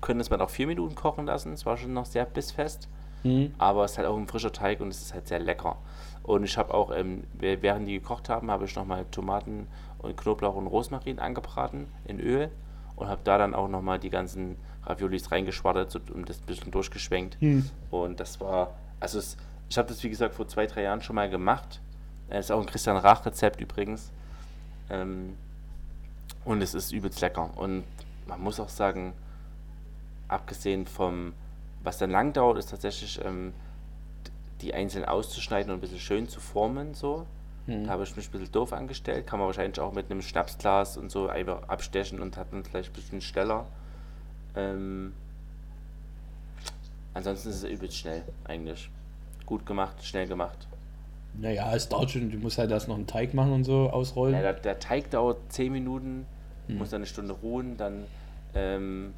können es mal auch vier Minuten kochen lassen. Es war schon noch sehr bissfest. Mhm. Aber es ist halt auch ein frischer Teig und es ist halt sehr lecker. Und ich habe auch, ähm, während die gekocht haben, habe ich nochmal Tomaten und Knoblauch und Rosmarin angebraten in Öl und habe da dann auch nochmal die ganzen Raviolis reingeschwattert so, und das ein bisschen durchgeschwenkt. Hm. Und das war, also es, ich habe das wie gesagt vor zwei, drei Jahren schon mal gemacht. Das ist auch ein Christian Rach-Rezept übrigens. Ähm, und es ist übelst lecker. Und man muss auch sagen, abgesehen vom, was dann lang dauert, ist tatsächlich ähm, die einzeln auszuschneiden und ein bisschen schön zu formen. So. Hm. Da habe ich mich ein bisschen doof angestellt. Kann man wahrscheinlich auch mit einem Schnapsglas und so einfach abstechen und hat dann vielleicht ein bisschen schneller. Ähm, ansonsten ist es übelst schnell, eigentlich. Gut gemacht, schnell gemacht. Naja, es dauert schon, du musst halt erst noch einen Teig machen und so ausrollen. Ja, der, der Teig dauert 10 Minuten, hm. muss dann eine Stunde ruhen, dann ähm,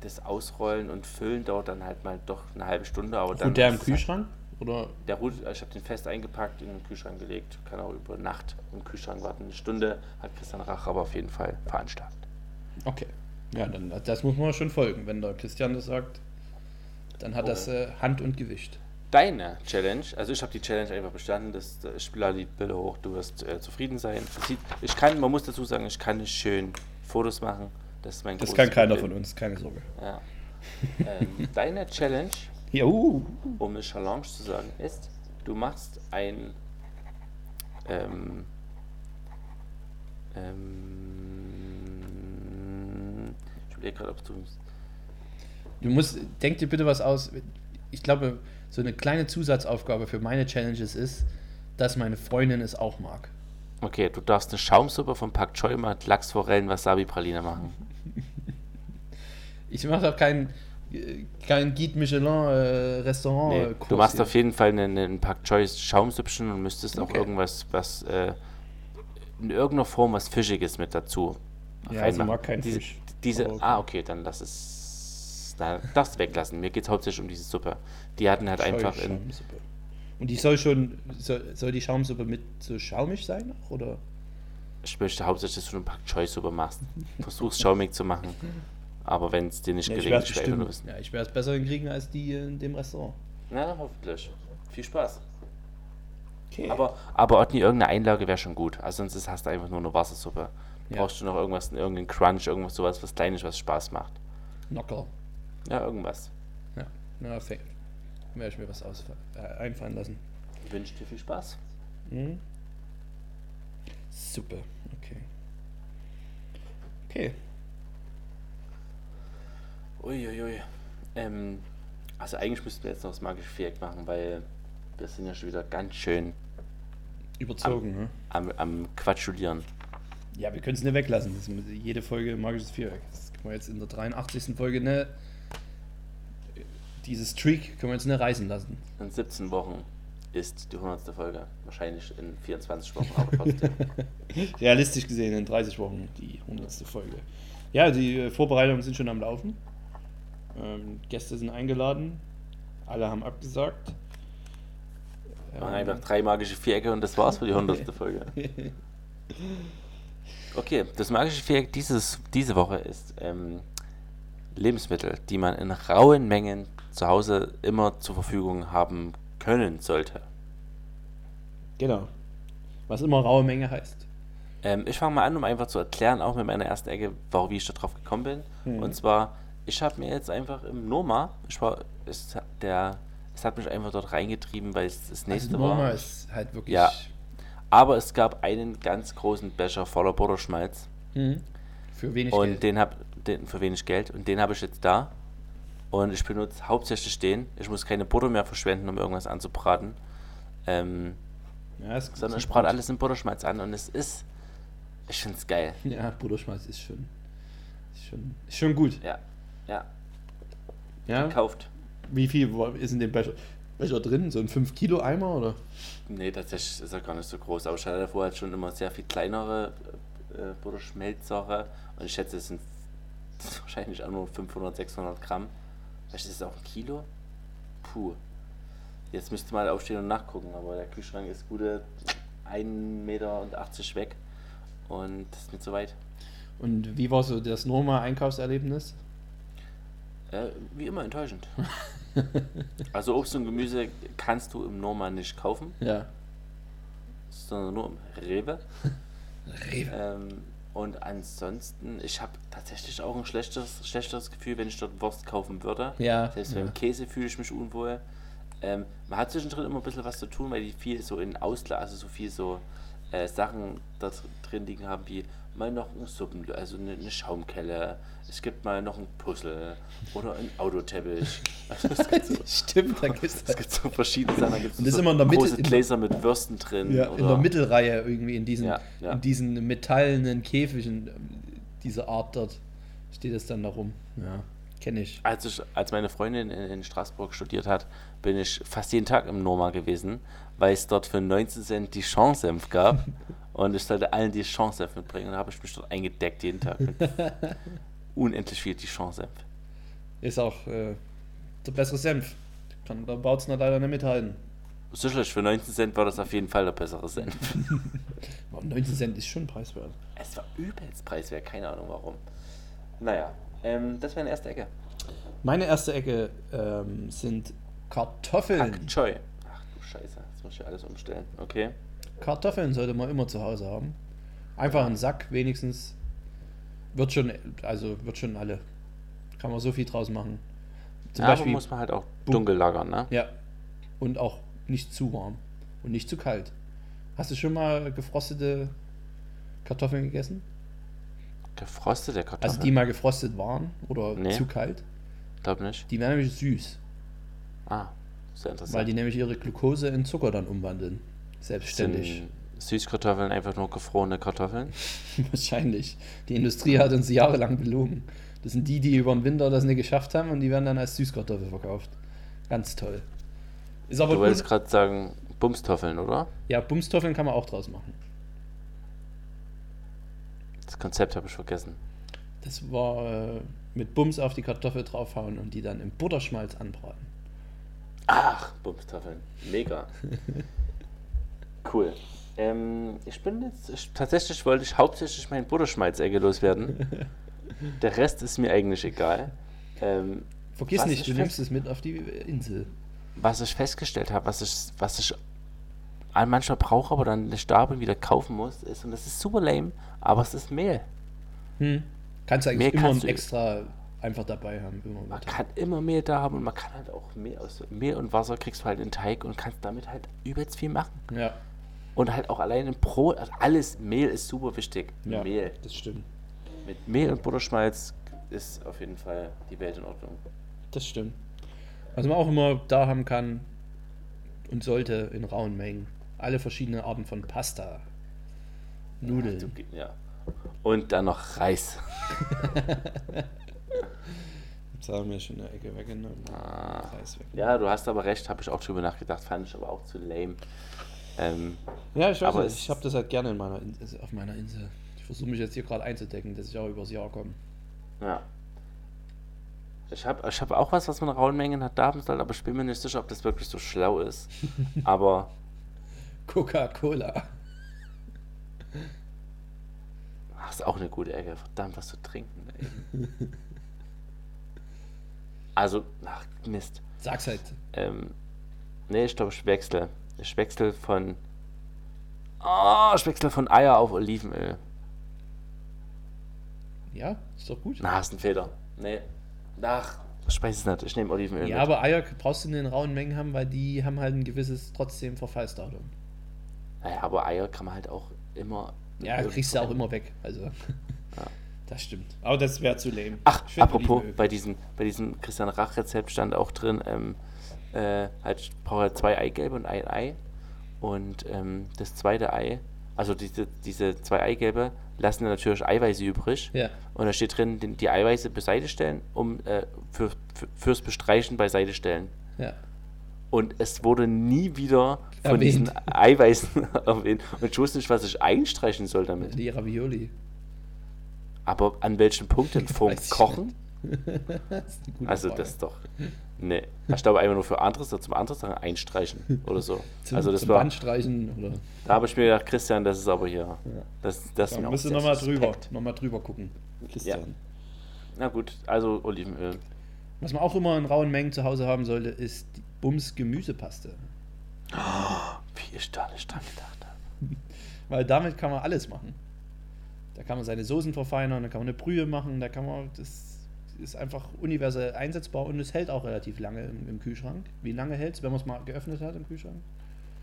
das Ausrollen und Füllen dauert dann halt mal doch eine halbe Stunde. Aber dann der im Kühlschrank? Oder? Der ruht, ich habe den fest eingepackt, in den Kühlschrank gelegt, kann auch über Nacht im Kühlschrank warten. Eine Stunde hat Christian Rach aber auf jeden Fall veranstaltet. Okay. Ja, dann das muss man schon folgen. Wenn der Christian das sagt, dann hat oh. das äh, Hand und Gewicht. Deine Challenge, also ich habe die Challenge einfach bestanden, das Spieler die Bilder hoch, du wirst äh, zufrieden sein. Ich kann, man muss dazu sagen, ich kann nicht schön Fotos machen. Das ist mein Das kann keiner Problem. von uns, keine Sorge. Ja. ähm, deine Challenge, Juhu. um eine Challenge zu sagen, ist, du machst ein ähm, ähm, überlege gerade, ob du. Du musst, denk dir bitte was aus. Ich glaube, so eine kleine Zusatzaufgabe für meine Challenges ist, dass meine Freundin es auch mag. Okay, du darfst eine Schaumsuppe von Pak Choi mit Lachsforellen Wasabi Praline machen. ich mache doch kein kein Guide Michelin äh, Restaurant nee, äh, Du machst hier. auf jeden Fall einen, einen Pak Choi Schaumsüppchen und müsstest okay. auch irgendwas was äh, in irgendeiner Form was fischiges mit dazu. Ja, also mag kein Diese, Fisch. Diese, okay. ah, okay, dann lass es. Na, das weglassen. Mir geht es hauptsächlich um diese Suppe. Die hatten halt Scheu einfach in. Und die soll schon. Soll, soll die Schaumsuppe mit so schaumig sein? Oder? Ich möchte hauptsächlich, dass du eine Pak Choi Suppe machst. Versuch's schaumig zu machen. Aber wenn es dir nicht ja, gelingt, ich werde es Ja, ich werde es besser hinkriegen als die in dem Restaurant. Na, hoffentlich. Viel Spaß. Okay. Aber, aber Otni, irgendeine Einlage wäre schon gut. Also sonst hast du einfach nur eine Wassersuppe. Ja. Brauchst du noch irgendwas, irgendeinen Crunch, irgendwas sowas, was Kleines, was Spaß macht? Knocker. Ja, irgendwas. Ja, na, fair. Werde ich mir was aus, äh, einfallen lassen. Ich wünsche dir viel Spaß. Mhm. Super, okay. Okay. Uiuiui. Ui. Ähm, also eigentlich müssten wir jetzt noch das magische Viereck machen, weil wir sind ja schon wieder ganz schön überzogen, am, ne? am, am Quatschulieren. Ja, wir können es nicht weglassen. Das jede Folge magisches Viereck. Das können wir jetzt in der 83. Folge ne. Dieses Streak können wir jetzt nicht reißen lassen. In 17 Wochen ist die 100. Folge. Wahrscheinlich in 24 Wochen, aber trotzdem. Realistisch gesehen in 30 Wochen die 100. Folge. Ja, die äh, Vorbereitungen sind schon am Laufen. Ähm, Gäste sind eingeladen. Alle haben abgesagt. Ähm, einfach drei magische Vierecke und das war's für die 100. Folge. Okay, das magische Viereck dieses, diese Woche ist ähm, Lebensmittel, die man in rauen Mengen zu Hause immer zur Verfügung haben können sollte. Genau. Was immer raue Menge heißt. Ähm, ich fange mal an, um einfach zu erklären, auch mit meiner ersten Ecke, warum wie ich da drauf gekommen bin. Mhm. Und zwar, ich habe mir jetzt einfach im Noma, ich war, ist der, es hat mich einfach dort reingetrieben, weil es das also nächste also Noma war. ist halt wirklich ja, aber es gab einen ganz großen Becher voller Butterschmalz. Mhm. Für wenig und Geld. den hab, den, für wenig Geld. Und den habe ich jetzt da. Und ich benutze hauptsächlich den. Ich muss keine Butter mehr verschwenden, um irgendwas anzubraten. Ähm, ja, sondern ich brate alles in Butterschmalz an und es ist. Ich finde es geil. Ja, Butterschmalz ist schon. Ist schon, ist schon gut. Ja. Ja. Ja. Gekauft. Wie viel ist in dem Becher, Becher drin? So ein 5 Kilo Eimer oder? Nee, tatsächlich ist er gar nicht so groß. Aber ich hatte davor halt schon immer sehr viel kleinere äh, Butterschmelzsache. Und ich schätze, es sind wahrscheinlich auch nur 500, 600 Gramm. Vielleicht ist es auch ein Kilo. Puh. Jetzt müsste mal aufstehen und nachgucken, aber der Kühlschrank ist gute 1,80 Meter weg. Und das ist nicht so weit. Und wie war so das normale Einkaufserlebnis? Äh, wie immer enttäuschend. also Obst und Gemüse kannst du im Norma nicht kaufen. Ja. Sondern nur im Rewe. Rewe. Ähm, und ansonsten, ich habe tatsächlich auch ein schlechtes, schlechteres Gefühl, wenn ich dort Wurst kaufen würde. Ja. Selbst ja. beim Käse fühle ich mich unwohl. Ähm, man hat zwischendrin immer ein bisschen was zu tun, weil die viel so in Ausla, also so viel so äh, Sachen da drin liegen haben, wie mal noch ein Suppen, also eine, eine, Schaumkelle, es gibt mal noch ein Puzzle oder ein Autoteppich. Also so, Stimmt, da gibt es gibt so verschiedene Sachen. Da gibt's Und das so ist immer in der Mitte, Gläser mit Würsten drin. Ja, in der Mittelreihe irgendwie in diesen, ja, ja. in diesen metallenen Käfigen dieser Art dort steht es dann da rum. Ja, kenne ich. Als, ich. als meine Freundin in, in Straßburg studiert hat, bin ich fast jeden Tag im Noma gewesen, weil es dort für 19 Cent die Chance-Senf gab. und ich sollte allen die Chance-Senf mitbringen. Und da habe ich mich dort eingedeckt jeden Tag unendlich viel die Chance-Senf. Ist auch äh, der bessere Senf. Kann der Bautzner leider nicht mithalten. Sicherlich, für 19 Cent war das auf jeden Fall der bessere Senf. 19 Cent ist schon preiswert. Es war übelst preiswert, keine Ahnung warum. Naja, ähm, das wäre eine erste Ecke. Meine erste Ecke ähm, sind Kartoffeln. Pak Choi. Ach du Scheiße, jetzt muss ich alles umstellen. Okay. Kartoffeln sollte man immer zu Hause haben. Einfach einen Sack wenigstens. Wird schon, also wird schon alle. Kann man so viel draus machen. Zum ja, Beispiel muss man halt auch dunkel lagern, ne? Ja. Und auch nicht zu warm und nicht zu kalt. Hast du schon mal gefrostete Kartoffeln gegessen? Gefrostete Kartoffeln? Also die mal gefrostet waren oder nee. zu kalt? Glaub nicht. Die werden nämlich süß. Ah, sehr interessant. Weil die nämlich ihre Glucose in Zucker dann umwandeln. Selbstständig. Sind Süßkartoffeln einfach nur gefrorene Kartoffeln? Wahrscheinlich. Die Industrie hat uns jahrelang belogen. Das sind die, die über den Winter das nicht geschafft haben und die werden dann als Süßkartoffel verkauft. Ganz toll. Ist aber du wolltest gerade sagen Bumstoffeln, oder? Ja, Bumstoffeln kann man auch draus machen. Das Konzept habe ich vergessen. Das war äh, mit Bums auf die Kartoffel draufhauen und die dann im Butterschmalz anbraten. Ach, Bumstoffeln. Mega. cool. Ähm, ich bin jetzt, ich, tatsächlich wollte ich hauptsächlich mein Butterschmalzegge loswerden. Der Rest ist mir eigentlich egal. Ähm, Vergiss nicht, du nimmst es mit auf die Insel. Was ich festgestellt habe, was ich, was ich manchmal brauche, aber dann eine Stabe wieder kaufen muss, ist, und das ist super lame, aber es ist Mehl. Hm. Kannst du eigentlich Mehl immer ein extra einfach dabei haben. man kann immer Mehl da haben und man kann halt auch Mehl aus Mehl und Wasser kriegst du halt in den Teig und kannst damit halt übelst viel machen. Ja. Und halt auch allein im Brot, also alles, Mehl ist super wichtig. Ja, Mehl. Das stimmt. Mit Mehl und Butterschmalz ist auf jeden Fall die Welt in Ordnung. Das stimmt. Was man auch immer da haben kann und sollte in rauen Mengen. Alle verschiedenen Arten von Pasta. Nudeln. Ja, ja. Und dann noch Reis. Jetzt haben wir schon eine Ecke weggenommen. Ah, weggenommen. Ja, du hast aber recht, habe ich auch drüber nachgedacht, fand ich aber auch zu lame. Ähm, ja, ich weiß nicht, ich habe das halt gerne in meiner also auf meiner Insel. Ich versuche mich jetzt hier gerade einzudecken, dass ich auch übers Jahr komme. Ja. Ich habe ich hab auch was, was man in rauen Mengen hat da soll, aber ich bin mir nicht sicher, ob das wirklich so schlau ist. aber. Coca-Cola. Ach, ist auch eine gute Ecke. Verdammt, was zu trinken. Ey. Also, ach, Mist. Sag's halt. Ähm, nee, ich glaube, ich wechsle. Wechsle von. Oh, ich wechsle von Eier auf Olivenöl. Ja, ist doch gut. Na, ist ein Fehler. Nee. Ach, ich weiß es nicht. Ich nehme Olivenöl. Ja, mit. aber Eier brauchst du in den rauen Mengen haben, weil die haben halt ein gewisses trotzdem Verfallsdatum. Naja, aber Eier kann man halt auch immer. Ja, kriegst du auch immer weg. Also. Ja. Das stimmt. Aber das wäre zu lame. Ach, apropos, bei diesem, bei diesem Christian Rach-Rezept stand auch drin, ähm, äh, halt, braucht er zwei Eigelbe und ein Ei. Und ähm, das zweite Ei, also diese, diese zwei Eigelbe, lassen natürlich Eiweiße übrig. Ja. Und da steht drin, die, die Eiweiße beiseite stellen, um äh, für, für, fürs Bestreichen beiseite stellen. Ja. Und es wurde nie wieder von erwähnt. diesen Eiweißen erwähnt. Und ich wusste nicht, was ich einstreichen soll damit. Die Ravioli. Aber an welchen Punkten? Vorm Kochen? das also Frage. das ist doch. Nee. Ich glaube einfach nur für anderes zum anderen Sachen einstreichen oder so. zum, also das zum war, Bandstreichen oder. Da habe ich mir gedacht, Christian, das ist aber hier. Ja. Das, das da musst du nochmal drüber, noch mal drüber gucken. Christian. Ja. Na gut, also Olivenöl. Was man auch immer in rauen Mengen zu Hause haben sollte, ist die Bums Gemüsepaste. Oh, wie ich da nicht dran gedacht habe. Weil damit kann man alles machen. Da kann man seine Soßen verfeinern, da kann man eine Brühe machen, da kann man, das ist einfach universell einsetzbar und es hält auch relativ lange im, im Kühlschrank. Wie lange hält es, wenn man es mal geöffnet hat im Kühlschrank?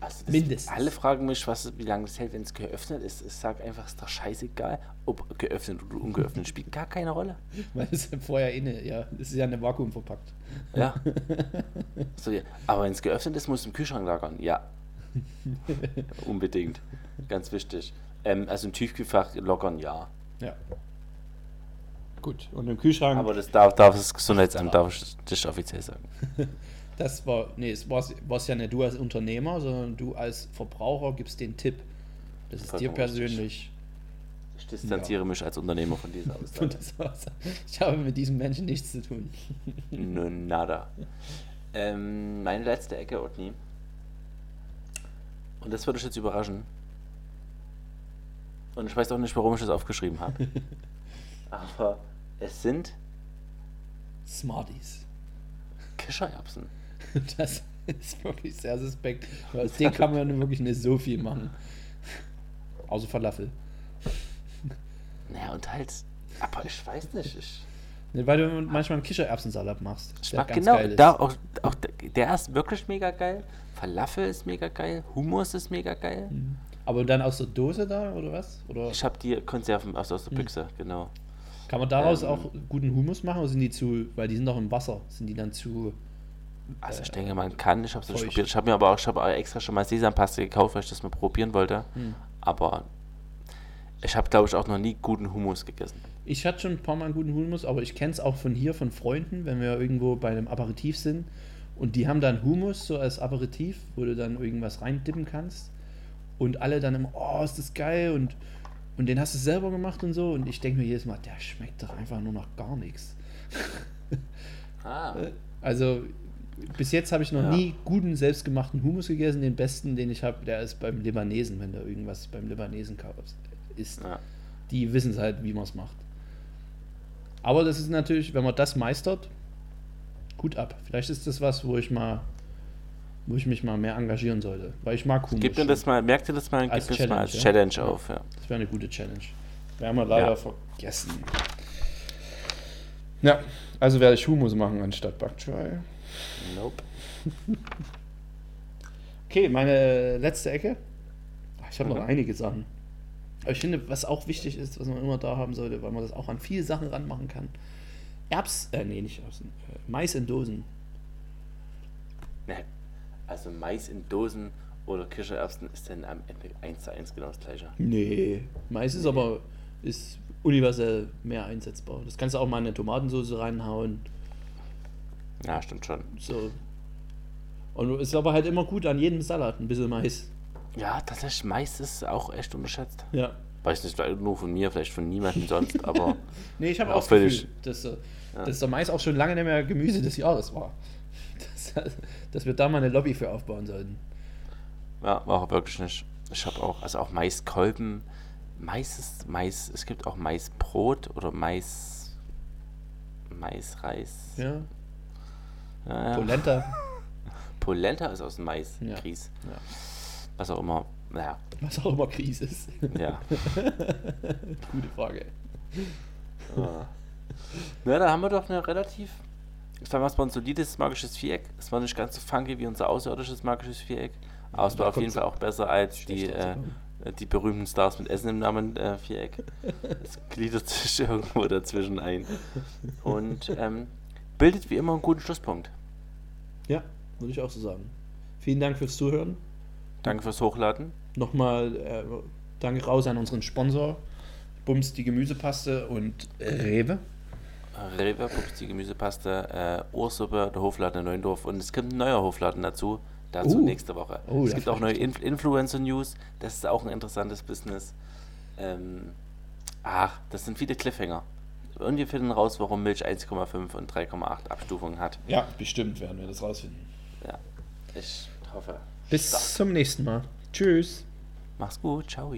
Also Mindestens. Alle fragen mich, was, wie lange es hält, wenn es geöffnet ist. Ich sage einfach, es ist doch scheißegal, ob geöffnet oder ungeöffnet, spielt gar keine Rolle. Weil es vorher inne, ja, es ist ja eine Vakuum verpackt. Ja. so, ja. Aber wenn es geöffnet ist, muss es im Kühlschrank lagern. Ja. Unbedingt. Ganz wichtig. Ähm, also im Tiefkühlfach lockern, ja. Ja. Gut, und im Kühlschrank. Aber das darf, darf das Gesundheitsamt, darf ich das offiziell sagen. das war, nee, es war es ja nicht du als Unternehmer, sondern du als Verbraucher gibst den Tipp. Das ist Vollkommen dir persönlich. Richtig. Ich distanziere ja. mich als Unternehmer von dieser Aussage. ich habe mit diesem Menschen nichts zu tun. Nö, nada. Ähm, meine letzte Ecke, Otni. Und das würde ich jetzt überraschen. Und ich weiß auch nicht, warum ich das aufgeschrieben habe. Aber es sind Smarties. Kichererbsen. Das ist wirklich sehr suspekt. Aus denen kann man wirklich nicht so viel machen. Außer Falafel. Naja, und halt. Aber ich weiß nicht. Ich, nee, weil du manchmal einen Kichererbsensalat machst. Ich mag genau, da auch, auch der ist wirklich mega geil. Falafel ist mega geil. Hummus ist mega geil. Mhm. Aber dann aus der Dose da, oder was? Oder? Ich habe die Konserven aus, aus der hm. Büchse, mhm. genau. Kann man daraus ähm, auch guten Humus machen oder sind die zu, weil die sind doch im Wasser, sind die dann zu. Also ich denke, man kann, ich habe es probiert. Ich habe mir aber auch, ich habe extra schon mal Sesampaste gekauft, weil ich das mal probieren wollte. Hm. Aber ich habe, glaube ich, auch noch nie guten Humus gegessen. Ich hatte schon ein paar Mal einen guten Humus, aber ich kenne es auch von hier, von Freunden, wenn wir irgendwo bei einem Aperitif sind und die haben dann Humus so als Aperitif, wo du dann irgendwas reindippen kannst und alle dann immer, oh, ist das geil und, und den hast du selber gemacht und so und ich denke mir jedes Mal, der schmeckt doch einfach nur nach gar nichts. Ah. Also bis jetzt habe ich noch ja. nie guten selbstgemachten Hummus gegessen. Den besten, den ich habe, der ist beim Libanesen, wenn du irgendwas beim Libanesen kaufst, ist. Ja. Die wissen es halt, wie man es macht. Aber das ist natürlich, wenn man das meistert, gut ab. Vielleicht ist das was, wo ich mal wo ich mich mal mehr engagieren sollte. Weil ich mag Hummus. Gib mir das mal, merkt ihr das mal, als gib Challenge, mal als Challenge ja? auf. Ja. Das wäre eine gute Challenge. Wir haben wir leider ja. vergessen. Ja, also werde ich Hummus machen anstatt Choy. Nope. okay, meine letzte Ecke. Ich habe mhm. noch einige Sachen. Aber ich finde, was auch wichtig ist, was man immer da haben sollte, weil man das auch an viele Sachen ranmachen kann. Erbs, äh, nee, nicht Erbsen, äh, Mais in Dosen. Also Mais in Dosen oder Kichererbsen ist dann am Ende 1 zu 1 genau das gleiche. Nee, Mais ist aber ist universell mehr einsetzbar. Das kannst du auch mal in eine Tomatensauce reinhauen. Ja, stimmt schon. So. Und ist aber halt immer gut an jedem Salat ein bisschen Mais. Ja, tatsächlich, Mais ist auch echt unterschätzt. Ja. Weiß nicht, nur von mir, vielleicht von niemandem sonst, aber. nee, ich habe auch das Gefühl, dass, ja. dass der Mais auch schon lange nicht mehr Gemüse des Jahres war. Das, dass wir da mal eine Lobby für aufbauen sollten. Ja, war auch wirklich nicht. Ich habe auch, also auch Maiskolben. Mais ist Mais, es gibt auch Maisbrot oder Mais. Maisreis. Ja. ja, ja. Polenta. Polenta ist aus dem Mais, ja. Grieß. Ja. Was auch immer. Naja. Was auch immer Grieß ist. Ja. Gute Frage. Ja. ja, da haben wir doch eine relativ ich war mal ein solides magisches Viereck. Es war nicht ganz so funky wie unser außerirdisches magisches Viereck. Aber es war auf jeden Fall auch besser als die, Äh, die berühmten Stars mit Essen im Namen äh, Viereck. Es gliedert sich irgendwo dazwischen ein. Und ähm, bildet wie immer einen guten Schlusspunkt. Ja, würde ich auch so sagen. Vielen Dank fürs Zuhören. Danke fürs Hochladen. Nochmal äh, danke raus an unseren Sponsor. Bums die Gemüsepaste und Rewe. Rewe, Bums die Gemüsepaste, äh, Ursuppe, der Hofladen in Neuendorf und es kommt ein neuer Hofladen dazu. Dazu uh. nächste Woche. Oh, es gibt auch neue Inf Influencer-News. Das ist auch ein interessantes Business. Ähm, ach, das sind viele Cliffhanger. Und wir finden raus, warum Milch 1,5 und 3,8 Abstufungen hat. Ja, bestimmt werden wir das rausfinden. Ja, ich hoffe. Bis stark. zum nächsten Mal. Tschüss. Mach's gut. Ciao.